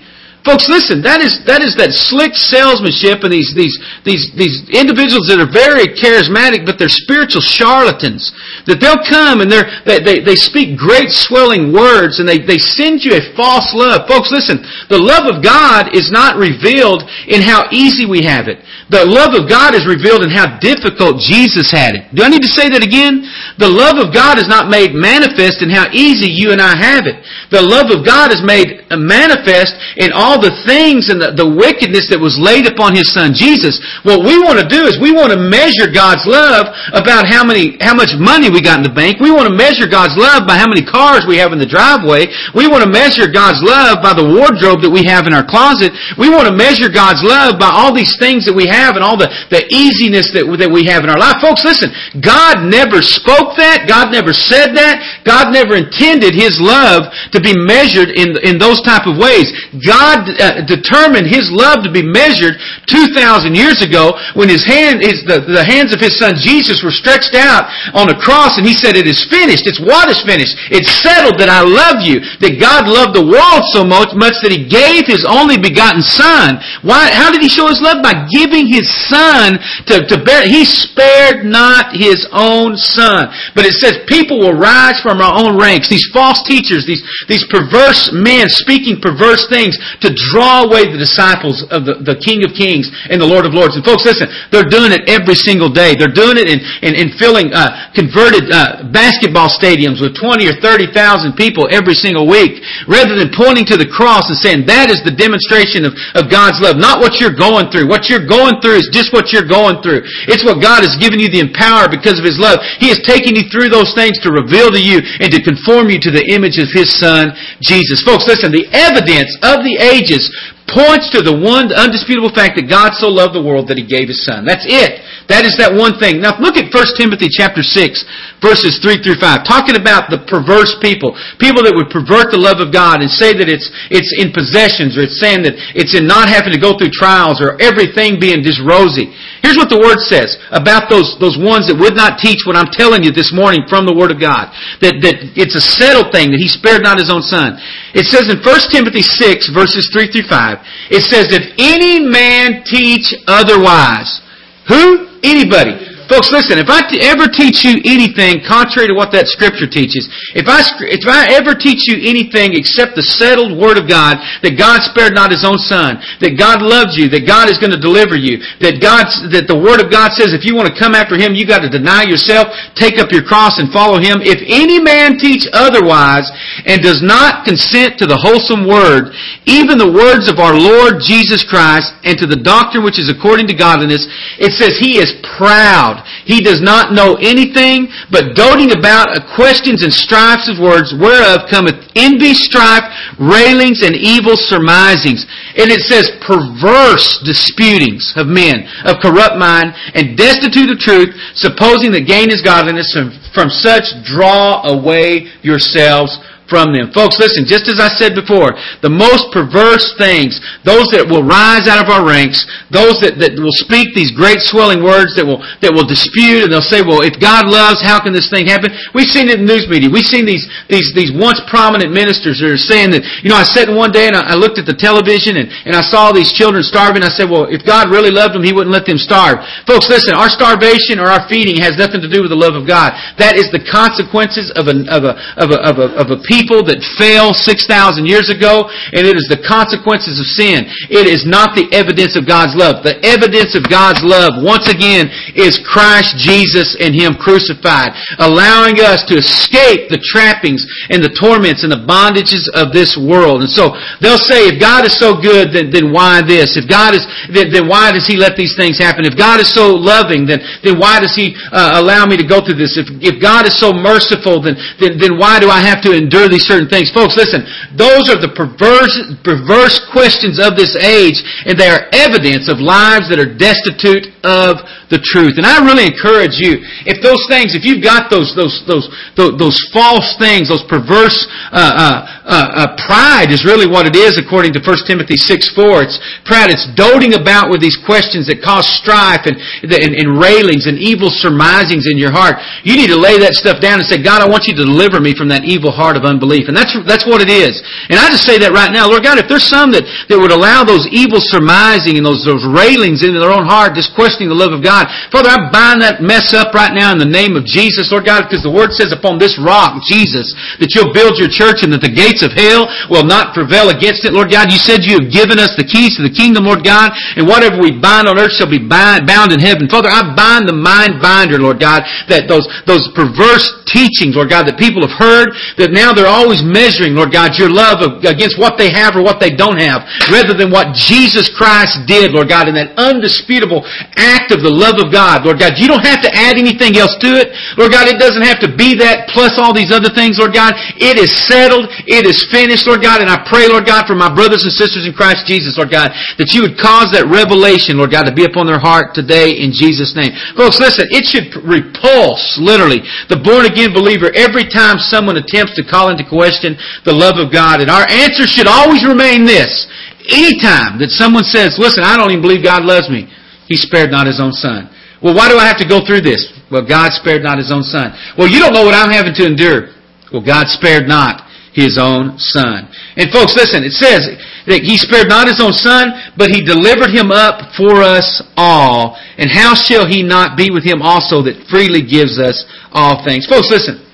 Folks, listen, that is, that is that slick salesmanship and these, these, these, these individuals that are very charismatic, but they're spiritual charlatans. That they'll come and they're, they, they, they speak great swelling words and they, they send you a false love. Folks, listen, the love of God is not revealed in how easy we have it. The love of God is revealed in how difficult Jesus had it. Do I need to say that again? The love of God is not made manifest in how easy you and I have it. The love of God is made manifest in all the things and the, the wickedness that was laid upon His Son Jesus. What we want to do is we want to measure God's love about how many, how much money we got in the bank. We want to measure God's love by how many cars we have in the driveway. We want to measure God's love by the wardrobe that we have in our closet. We want to measure God's love by all these things that we have and all the, the easiness that, that we have in our life. Folks, listen, God never spoke that. God never said that. God never intended His love to be measured in, in those type of ways. God uh, determined His love to be measured 2,000 years ago when His hand, his, the, the hands of His Son Jesus were stretched out on a cross and He said, it is finished. It's what is finished. It's settled that I love you. That God loved the world so much, much that He gave His only begotten Son. Why, how did He show His love? By giving his son to, to bear. He spared not his own son. But it says people will rise from our own ranks. These false teachers, these, these perverse men speaking perverse things to draw away the disciples of the, the King of Kings and the Lord of Lords. And folks, listen, they're doing it every single day. They're doing it in, in, in filling uh, converted uh, basketball stadiums with 20 or 30,000 people every single week. Rather than pointing to the cross and saying that is the demonstration of, of God's love. Not what you're going through. What you're going through is just what you're going through. It's what God has given you the empower because of His love. He has taken you through those things to reveal to you and to conform you to the image of His Son, Jesus. Folks, listen, the evidence of the ages points to the one undisputable fact that God so loved the world that He gave His Son. That's it. That is that one thing. Now look at 1 Timothy chapter 6, verses 3 through 5. Talking about the perverse people. People that would pervert the love of God and say that it's, it's in possessions or it's saying that it's in not having to go through trials or everything being just rosy. Here's what the Word says about those, those ones that would not teach what I'm telling you this morning from the Word of God. That, that it's a settled thing, that He spared not His own Son. It says in 1 Timothy 6, verses 3 through 5, it says, If any man teach otherwise, who? Anybody. Folks, listen, if I ever teach you anything contrary to what that scripture teaches, if I, if I ever teach you anything except the settled word of God, that God spared not his own son, that God loves you, that God is going to deliver you, that God, that the word of God says if you want to come after him, you got to deny yourself, take up your cross and follow him. If any man teach otherwise and does not consent to the wholesome word, even the words of our Lord Jesus Christ and to the doctrine which is according to godliness, it says he is proud he does not know anything, but doting about questions and strifes of words, whereof cometh envy, strife, railings, and evil surmisings. And it says perverse disputings of men, of corrupt mind, and destitute of truth, supposing that gain is godliness, from such draw away yourselves from them. Folks, listen, just as I said before, the most perverse things, those that will rise out of our ranks, those that, that will speak these great swelling words that will, that will dispute and they'll say, well, if God loves, how can this thing happen? We've seen it in news media. We've seen these, these, these once prominent ministers that are saying that, you know, I sat in one day and I, I looked at the television and, and I saw these children starving. I said, well, if God really loved them, He wouldn't let them starve. Folks, listen, our starvation or our feeding has nothing to do with the love of God. That is the consequences of a, of a, of a, of a, of a people that fell 6,000 years ago, and it is the consequences of sin. It is not the evidence of God's love. The evidence of God's love, once again, is Christ Jesus and Him crucified, allowing us to escape the trappings and the torments and the bondages of this world. And so, they'll say, if God is so good, then, then why this? If God is, then, then why does He let these things happen? If God is so loving, then, then why does He uh, allow me to go through this? If, if God is so merciful, then, then, then why do I have to endure endure these certain things? Folks, listen, those are the perverse, perverse questions of this age, and they are evidence of lives that are destitute of the truth. And I really encourage you, if those things, if you've got those, those, those, those, those false things, those perverse, uh, uh, uh, uh pride is really what it is according to 1 Timothy 6, 4. It's pride. It's doting about with these questions that cause strife and, and, and railings and evil surmisings in your heart. You need to lay that stuff down and say, God, I want you to deliver me from that evil heart of unbelief. And that's, that's what it is. And I just say that right now. Lord God, if there's some that, that would allow those evil surmising and those, those railings into their own heart, just questioning the love of God, Father, I bind that mess up right now in the name of Jesus, Lord God, because the Word says upon this rock, Jesus, that you'll build your church and that the gates of hell will not prevail against it. Lord God, you said you have given us the keys to the kingdom, Lord God, and whatever we bind on earth shall be bind, bound in heaven. Father, I bind the mind binder, Lord God, that those, those perverse teachings, Lord God, that people have heard, that now they're always measuring, Lord God, your love against what they have or what they don't have, rather than what Jesus Christ did, Lord God, in that undisputable act of the love of God. Lord God, you don't have to add anything else to it. Lord God, it doesn't have to be that plus all these other things, Lord God. It is settled. It is finished, Lord God, and I pray, Lord God, for my brothers and sisters in Christ Jesus, Lord God, that you would cause that revelation, Lord God, to be upon their heart today in Jesus' name. Folks, listen, it should repulse, literally, the born again again believer every time someone attempts to call into question the love of God. And our answer should always remain this. Anytime that someone says, listen, I don't even believe God loves me, He spared not His own Son. Well, why do I have to go through this? Well, God spared not His own Son. Well, you don't know what I'm having to endure. Well, God spared not His own Son. And folks, listen, it says that He spared not His own Son, but He delivered Him up for us all. And how shall He not be with Him also that freely gives us all things. Folks, listen.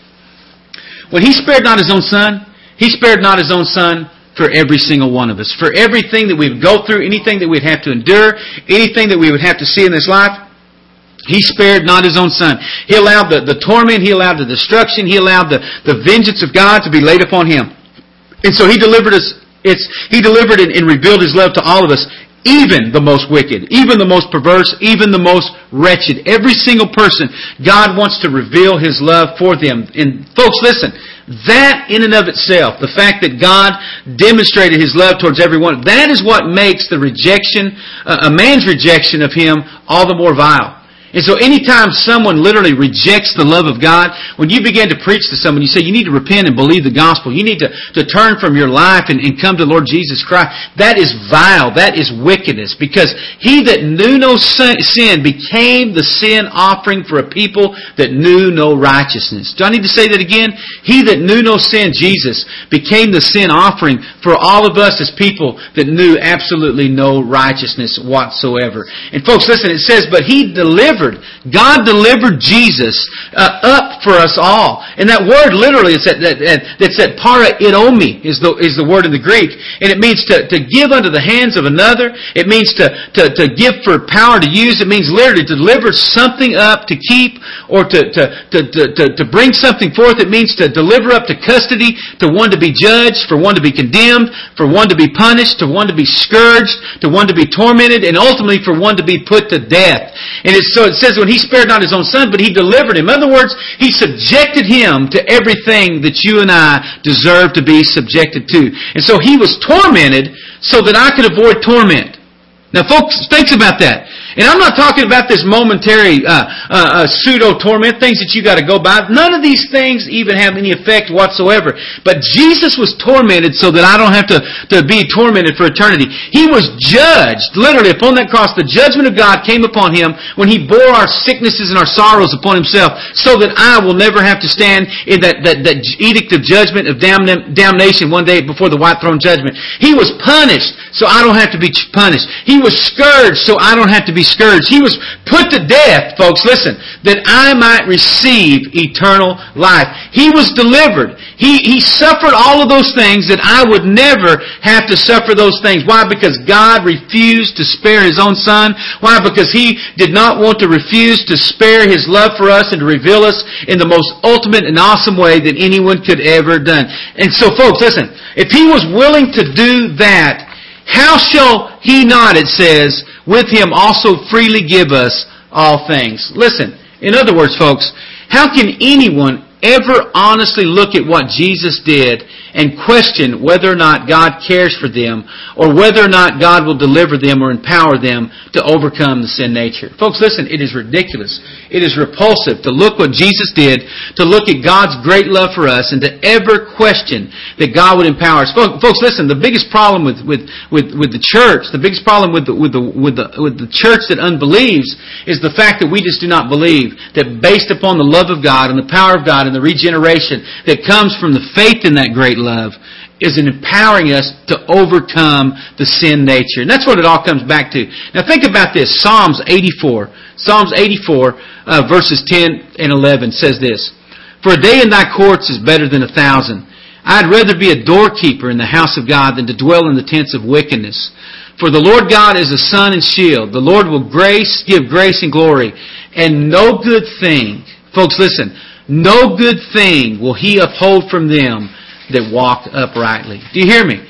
When he spared not his own son, he spared not his own son for every single one of us. For everything that we would go through, anything that we'd have to endure, anything that we would have to see in this life, he spared not his own son. He allowed the, the torment, he allowed the destruction, he allowed the, the vengeance of God to be laid upon him. And so he delivered us, it's, he delivered and, and revealed his love to all of us even the most wicked, even the most perverse, even the most wretched. Every single person, God wants to reveal His love for them. And folks, listen, that in and of itself, the fact that God demonstrated His love towards everyone, that is what makes the rejection, uh, a man's rejection of Him all the more vile. And so anytime someone literally rejects the love of God, when you begin to preach to someone, you say you need to repent and believe the gospel. You need to, to turn from your life and, and come to Lord Jesus Christ. That is vile. That is wickedness. Because he that knew no sin became the sin offering for a people that knew no righteousness. Do I need to say that again? He that knew no sin, Jesus, became the sin offering for all of us as people that knew absolutely no righteousness whatsoever. And folks, listen, it says, but he delivered delivered. God delivered Jesus uh, up for us all. And that word literally, it's that, that, that paradidomi is the, is the word in the Greek. And it means to, to give unto the hands of another. It means to, to, to give for power to use. It means literally to deliver something up to keep or to, to, to, to, to bring something forth. It means to deliver up to custody, to one to be judged, for one to be condemned, for one to be punished, to one to be scourged, to one to be tormented, and ultimately for one to be put to death. And it's so it says when he spared not his own son, but he delivered him. In other words, he subjected him to everything that you and I deserve to be subjected to. And so he was tormented so that I could avoid torment. Now folks, think about that. And I'm not talking about this momentary uh, uh, uh, pseudo torment things that you got to go by. None of these things even have any effect whatsoever. But Jesus was tormented so that I don't have to, to be tormented for eternity. He was judged literally upon that cross. The judgment of God came upon him when he bore our sicknesses and our sorrows upon himself, so that I will never have to stand in that that, that edict of judgment of damnation one day before the white throne judgment. He was punished so I don't have to be punished. He was scourged so I don't have to be be scourged. He was put to death, folks, listen, that I might receive eternal life. He was delivered. He, he suffered all of those things that I would never have to suffer those things. Why? Because God refused to spare His own Son. Why? Because He did not want to refuse to spare His love for us and to reveal us in the most ultimate and awesome way that anyone could ever done. And so folks, listen, if He was willing to do that, how shall He not, it says, with him also freely give us all things. Listen, in other words, folks, how can anyone ever honestly look at what Jesus did and question whether or not God cares for them or whether or not God will deliver them or empower them to overcome the sin nature. Folks, listen, it is ridiculous. It is repulsive to look what Jesus did, to look at God's great love for us, and to ever question that God would empower us. Folks, listen, the biggest problem with, with, with, with the church, the biggest problem with the, with, the, with, the, with the church that unbelieves is the fact that we just do not believe that based upon the love of God and the power of God and the regeneration that comes from the faith in that great love is in empowering us to overcome the sin nature. And that's what it all comes back to. Now think about this. Psalms 84. Psalms 84, uh, verses 10 and 11 says this. For a day in thy courts is better than a thousand. I'd rather be a doorkeeper in the house of God than to dwell in the tents of wickedness. For the Lord God is a sun and shield. The Lord will grace, give grace and glory. And no good thing, folks listen, no good thing will he uphold from them that walk uprightly. Do you hear me?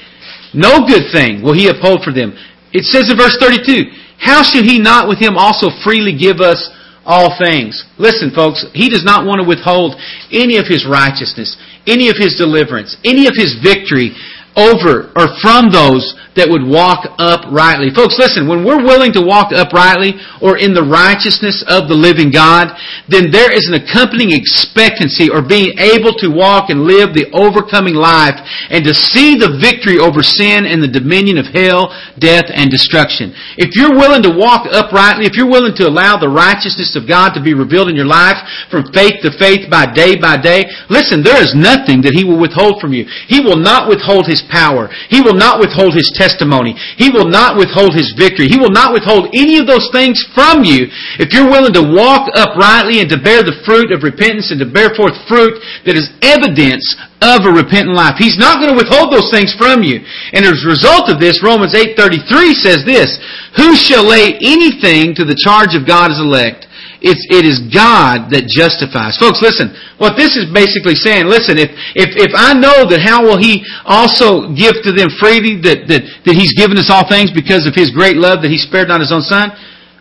No good thing will he uphold for them. It says in verse 32, How should he not with him also freely give us all things? Listen, folks, he does not want to withhold any of his righteousness, any of his deliverance, any of his victory over or from those that would walk uprightly. Folks, listen, when we're willing to walk uprightly or in the righteousness of the living God, then there is an accompanying expectancy or being able to walk and live the overcoming life and to see the victory over sin and the dominion of hell, death, and destruction. If you're willing to walk uprightly, if you're willing to allow the righteousness of God to be revealed in your life from faith to faith by day by day, listen, there is nothing that He will withhold from you. He will not withhold His power. He will not withhold His testimony. He will not withhold His victory. He will not withhold any of those things from you if you're willing to walk uprightly and to bear the fruit of repentance and to bear forth fruit that is evidence of a repentant life. He's not going to withhold those things from you. And as a result of this, Romans 8.33 says this, Who shall lay anything to the charge of God's elect? It's, it is God that justifies. Folks, listen. What this is basically saying, listen, if, if, if I know that how will He also give to them freely that, that, that He's given us all things because of His great love that He spared not His own Son,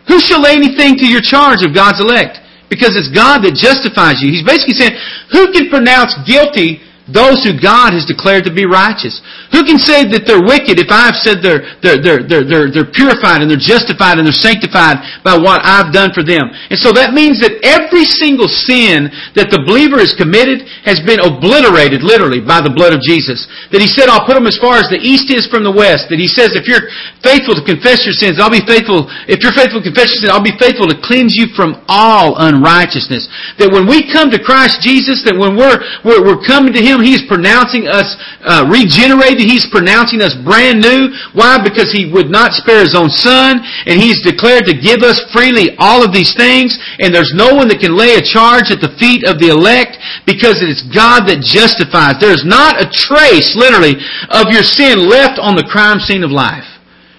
who shall lay anything to your charge of God's elect? Because it's God that justifies you. He's basically saying, who can pronounce guilty those who God has declared to be righteous. Who can say that they're wicked if I've said they're, they're, they're, they're, they're, they're purified and they're justified and they're sanctified by what I've done for them? And so that means that every single sin that the believer has committed has been obliterated literally by the blood of Jesus. That He said, I'll put them as far as the east is from the west. That He says, if you're faithful to confess your sins, I'll be faithful, if you're faithful to confess your sins, I'll be faithful to cleanse you from all unrighteousness. That when we come to Christ Jesus, that when we're, we're, we're coming to Him, him. He's pronouncing us uh, regenerated. He's pronouncing us brand new. Why? Because He would not spare His own Son, and He's declared to give us freely all of these things, and there's no one that can lay a charge at the feet of the elect because it is God that justifies. There is not a trace, literally, of your sin left on the crime scene of life.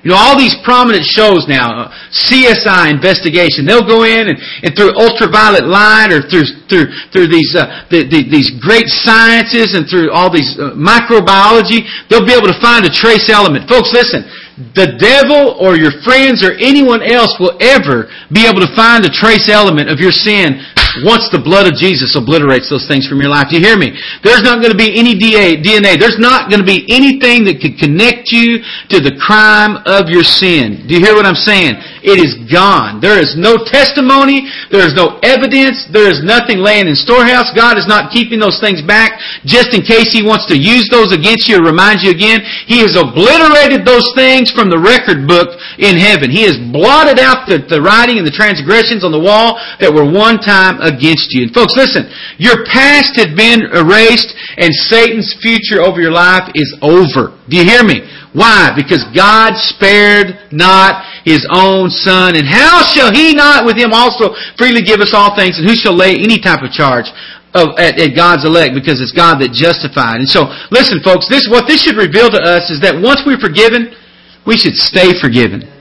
You know, all these prominent shows now, uh, CSI investigation, they'll go in and, and through ultraviolet light or through, through, through these, uh, the, the, these great sciences and through all these uh, microbiology, they'll be able to find a trace element. Folks, listen, the devil or your friends or anyone else will ever be able to find a trace element of your sin once the blood of Jesus obliterates those things from your life. Do you hear me? There's not going to be any DNA. There's not going to be anything that could connect you to the crime of your sin. Do you hear what I'm saying? It is gone. There is no testimony. There is no evidence. There is nothing laying in storehouse. God is not keeping those things back just in case He wants to use those against you or remind you again. He has obliterated those things from the record book in heaven. He has blotted out the, the writing and the transgressions on the wall that were one time against you. And folks, listen, your past had been erased and Satan's future over your life is over. Do you hear me? Why? Because God spared not His own Son. And how shall He not with Him also freely give us all things? And who shall lay any type of charge of, at, at, God's elect? Because it's God that justified. And so, listen folks, this, what this should reveal to us is that once we're forgiven, we should stay forgiven.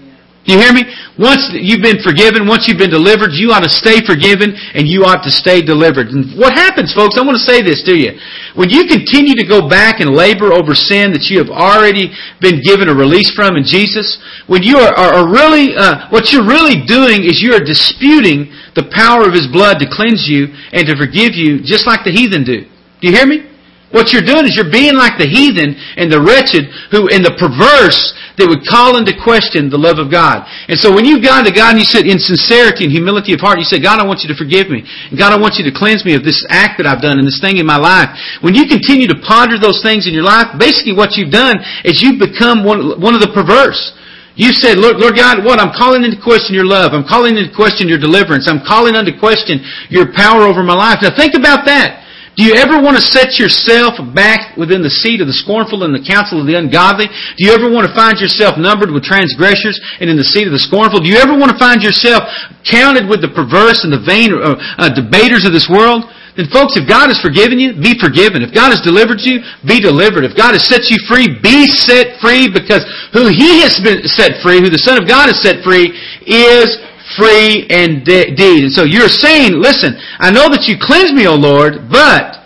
Do you hear me? Once you've been forgiven, once you've been delivered, you ought to stay forgiven and you ought to stay delivered. And what happens, folks, I want to say this to you. When you continue to go back and labor over sin that you have already been given a release from in Jesus, when you are, are, are really, uh, what you're really doing is you are disputing the power of His blood to cleanse you and to forgive you just like the heathen do. Do you hear me? What you're doing is you're being like the heathen and the wretched who, and the perverse that would call into question the love of God. And so when you've gone to God and you said in sincerity and humility of heart, you say, God, I want you to forgive me. God, I want you to cleanse me of this act that I've done and this thing in my life. When you continue to ponder those things in your life, basically what you've done is you've become one, one of the perverse. You said, Lord, Lord God, what? I'm calling into question your love. I'm calling into question your deliverance. I'm calling into question your power over my life. Now think about that. Do you ever want to set yourself back within the seat of the scornful and the counsel of the ungodly? Do you ever want to find yourself numbered with transgressors and in the seat of the scornful? Do you ever want to find yourself counted with the perverse and the vain uh, uh, debaters of this world? Then folks, if God has forgiven you, be forgiven. If God has delivered you, be delivered. If God has set you free, be set free because who He has been set free, who the Son of God has set free, is free indeed. And so you're saying, listen, I know that you cleanse me, O Lord, but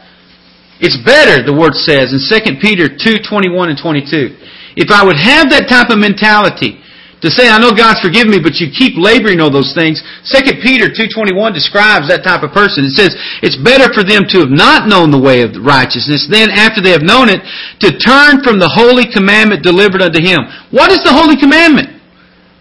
it's better, the Word says in 2 Peter 2, 21 and 22. If I would have that type of mentality, to say, I know God's forgiven me, but you keep laboring on those things. 2 Peter 2.21 describes that type of person. It says, it's better for them to have not known the way of righteousness, then after they have known it, to turn from the holy commandment delivered unto Him. What is the holy commandment?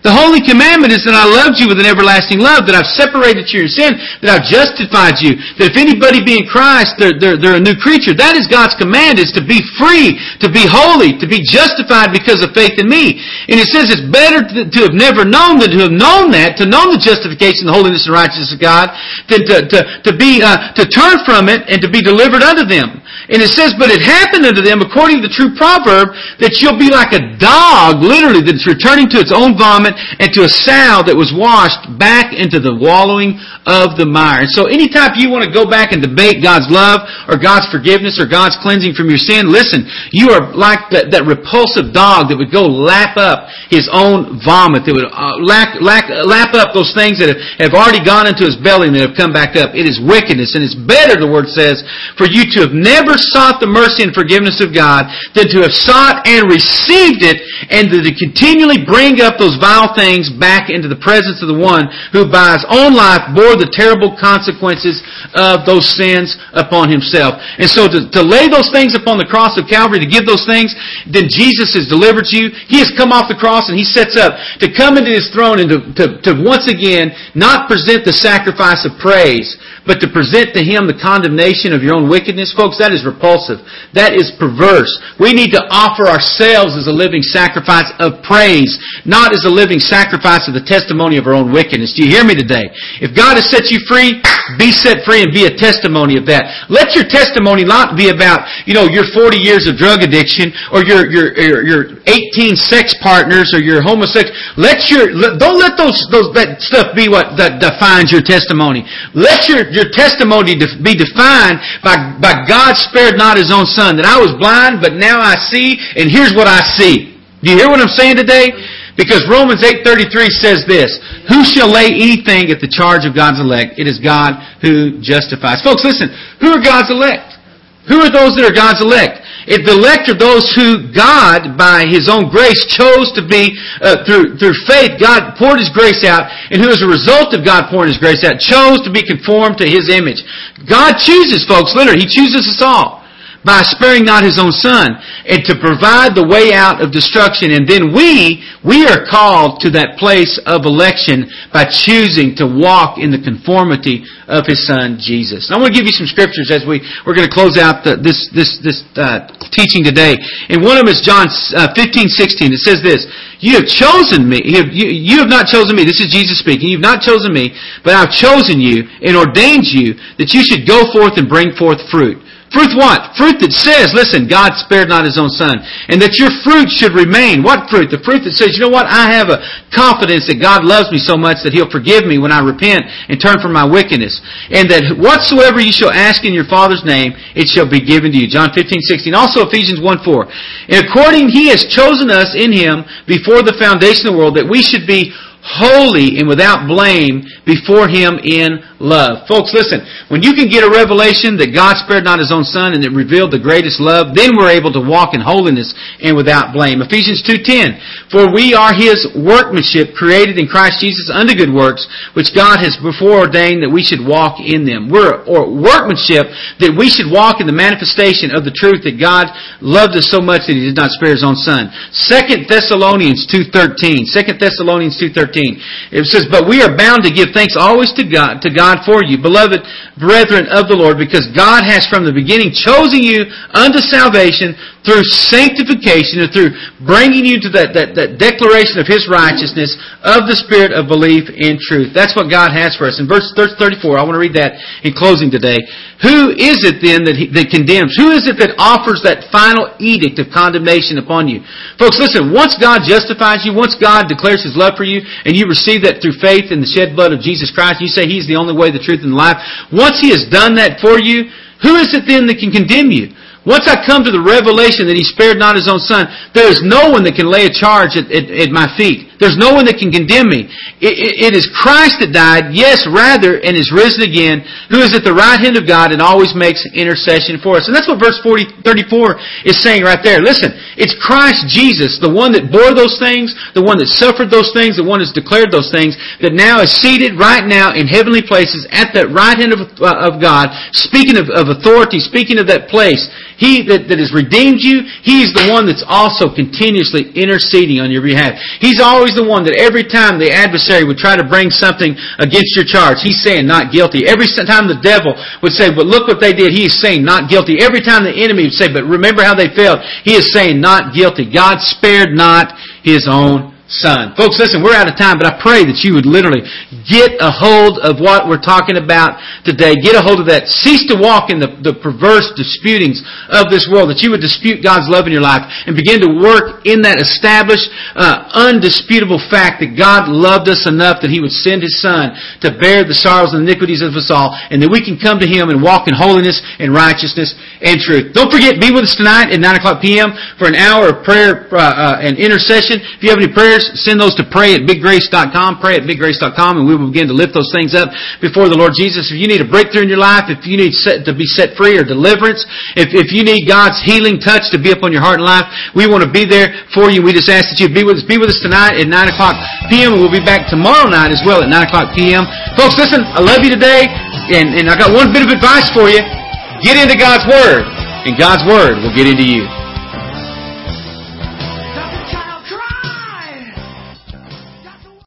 The holy commandment is that I loved you with an everlasting love, that I've separated you from your sin, that I've justified you, that if anybody be in Christ, they're, they're, they're a new creature. That is God's command, is to be free, to be holy, to be justified because of faith in me. And it says it's better to, to have never known than to have known that, to know the justification, the holiness and righteousness of God, than to, to, to be, uh, to turn from it and to be delivered unto them. And it says, but it happened unto them, according to the true proverb, that you'll be like a dog, literally, that's returning to its own vomit, and to a sow that was washed back into the wallowing of the mire. And so anytime you want to go back and debate God's love, or God's forgiveness, or God's cleansing from your sin, listen, you are like that, that repulsive dog that would go lap up his own vomit, that would uh, lap, lap, lap up those things that have, have already gone into his belly and that have come back up. It is wickedness, and it's better, the word says, for you to have never sought the mercy and forgiveness of God than to have sought and received it and to continually bring up those vile things back into the presence of the one who by his own life bore the terrible consequences of those sins upon himself. And so to, to lay those things upon the cross of Calvary, to give those things, then Jesus has delivered you. He has come off the cross and he sets up to come into his throne and to, to, to once again not present the sacrifice of praise, but to present to Him the condemnation of your own wickedness, folks, that is repulsive. That is perverse. We need to offer ourselves as a living sacrifice of praise, not as a living sacrifice of the testimony of our own wickedness. Do you hear me today? If God has set you free, be set free and be a testimony of that. Let your testimony not be about, you know, your 40 years of drug addiction or your, your, your, your 18 sex partners or your homosexual. Let your, don't let those, those, that stuff be what that defines your testimony. Let your, your testimony be defined by, by God spared not his own son. That I was blind, but now I see, and here's what I see. Do you hear what I'm saying today? Because Romans 8.33 says this, Who shall lay anything at the charge of God's elect? It is God who justifies. Folks, listen, who are God's elect? Who are those that are God's elect? If the elect are those who God, by His own grace, chose to be, uh, through, through faith, God poured His grace out, and who as a result of God pouring His grace out, chose to be conformed to His image. God chooses folks, literally. He chooses us all by sparing not his own son and to provide the way out of destruction. And then we, we are called to that place of election by choosing to walk in the conformity of his son Jesus. And I want to give you some scriptures as we, we're going to close out the, this, this, this uh, teaching today. And one of them is John uh, 15, 16. It says this, you have chosen me. You have, you, you have not chosen me. This is Jesus speaking. You have not chosen me, but I've chosen you and ordained you that you should go forth and bring forth fruit Fruit what? Fruit that says, listen, God spared not His own Son. And that your fruit should remain. What fruit? The fruit that says, you know what? I have a confidence that God loves me so much that He'll forgive me when I repent and turn from my wickedness. And that whatsoever you shall ask in your Father's name, it shall be given to you. John 15, 16. Also Ephesians 1, 4. And according He has chosen us in Him before the foundation of the world that we should be holy and without blame before Him in love. Folks, listen, when you can get a revelation that God spared not His own Son and it revealed the greatest love, then we're able to walk in holiness and without blame. Ephesians 2.10, For we are His workmanship created in Christ Jesus unto good works, which God has before ordained that we should walk in them. We're or workmanship that we should walk in the manifestation of the truth that God loved us so much that He did not spare His own Son. 2 Thessalonians 2.13, 2 Thessalonians 2.13, it says, But we are bound to give thanks always to God, to God for you, beloved brethren of the Lord, because God has from the beginning chosen you unto salvation through sanctification and through bringing you to that, that, that declaration of His righteousness of the Spirit of belief in truth. That's what God has for us. In verse 34, I want to read that in closing today. Who is it then that, he, that condemns? Who is it that offers that final edict of condemnation upon you? Folks, listen, once God justifies you, once God declares His love for you, and you receive that through faith in the shed blood of Jesus Christ, you say He's the only way, the truth, and the life. Once He has done that for you, who is it then that can condemn you? Once I come to the revelation that He spared not His own Son, there is no one that can lay a charge at, at, at my feet. There's no one that can condemn me. It, it, it is Christ that died, yes, rather, and is risen again, who is at the right hand of God and always makes intercession for us. And that's what verse 40, 34 is saying right there. Listen, it's Christ Jesus, the one that bore those things, the one that suffered those things, the one that's declared those things, that now is seated right now in heavenly places at that right hand of, uh, of God, speaking of, of authority, speaking of that place. He that, that has redeemed you, He's the one that's also continuously interceding on your behalf. He's always the one that every time the adversary would try to bring something against your charge, He's saying not guilty. Every time the devil would say, but look what they did, He is saying not guilty. Every time the enemy would say, but remember how they failed, He is saying not guilty. God spared not His own son. Folks, listen, we're out of time, but I pray that you would literally get a hold of what we're talking about today. Get a hold of that. Cease to walk in the, the perverse disputings of this world, that you would dispute God's love in your life and begin to work in that established, uh, undisputable fact that God loved us enough that He would send His Son to bear the sorrows and iniquities of us all, and that we can come to Him and walk in holiness and righteousness and truth. Don't forget, be with us tonight at 9 o'clock p.m. for an hour of prayer uh, uh, and intercession. If you have any prayers, prayers, send those to pray at biggrace.com, pray at biggrace.com, and we will begin to lift those things up before the Lord Jesus. If you need a breakthrough in your life, if you need set, to be set free or deliverance, if, if you need God's healing touch to be upon your heart and life, we want to be there for you. We just ask that you be with us. Be with us tonight at 9 o'clock p.m. We'll be back tomorrow night as well at 9 o'clock p.m. Folks, listen, I love you today, and, and I got one bit of advice for you. Get into God's Word, and God's Word will get into you.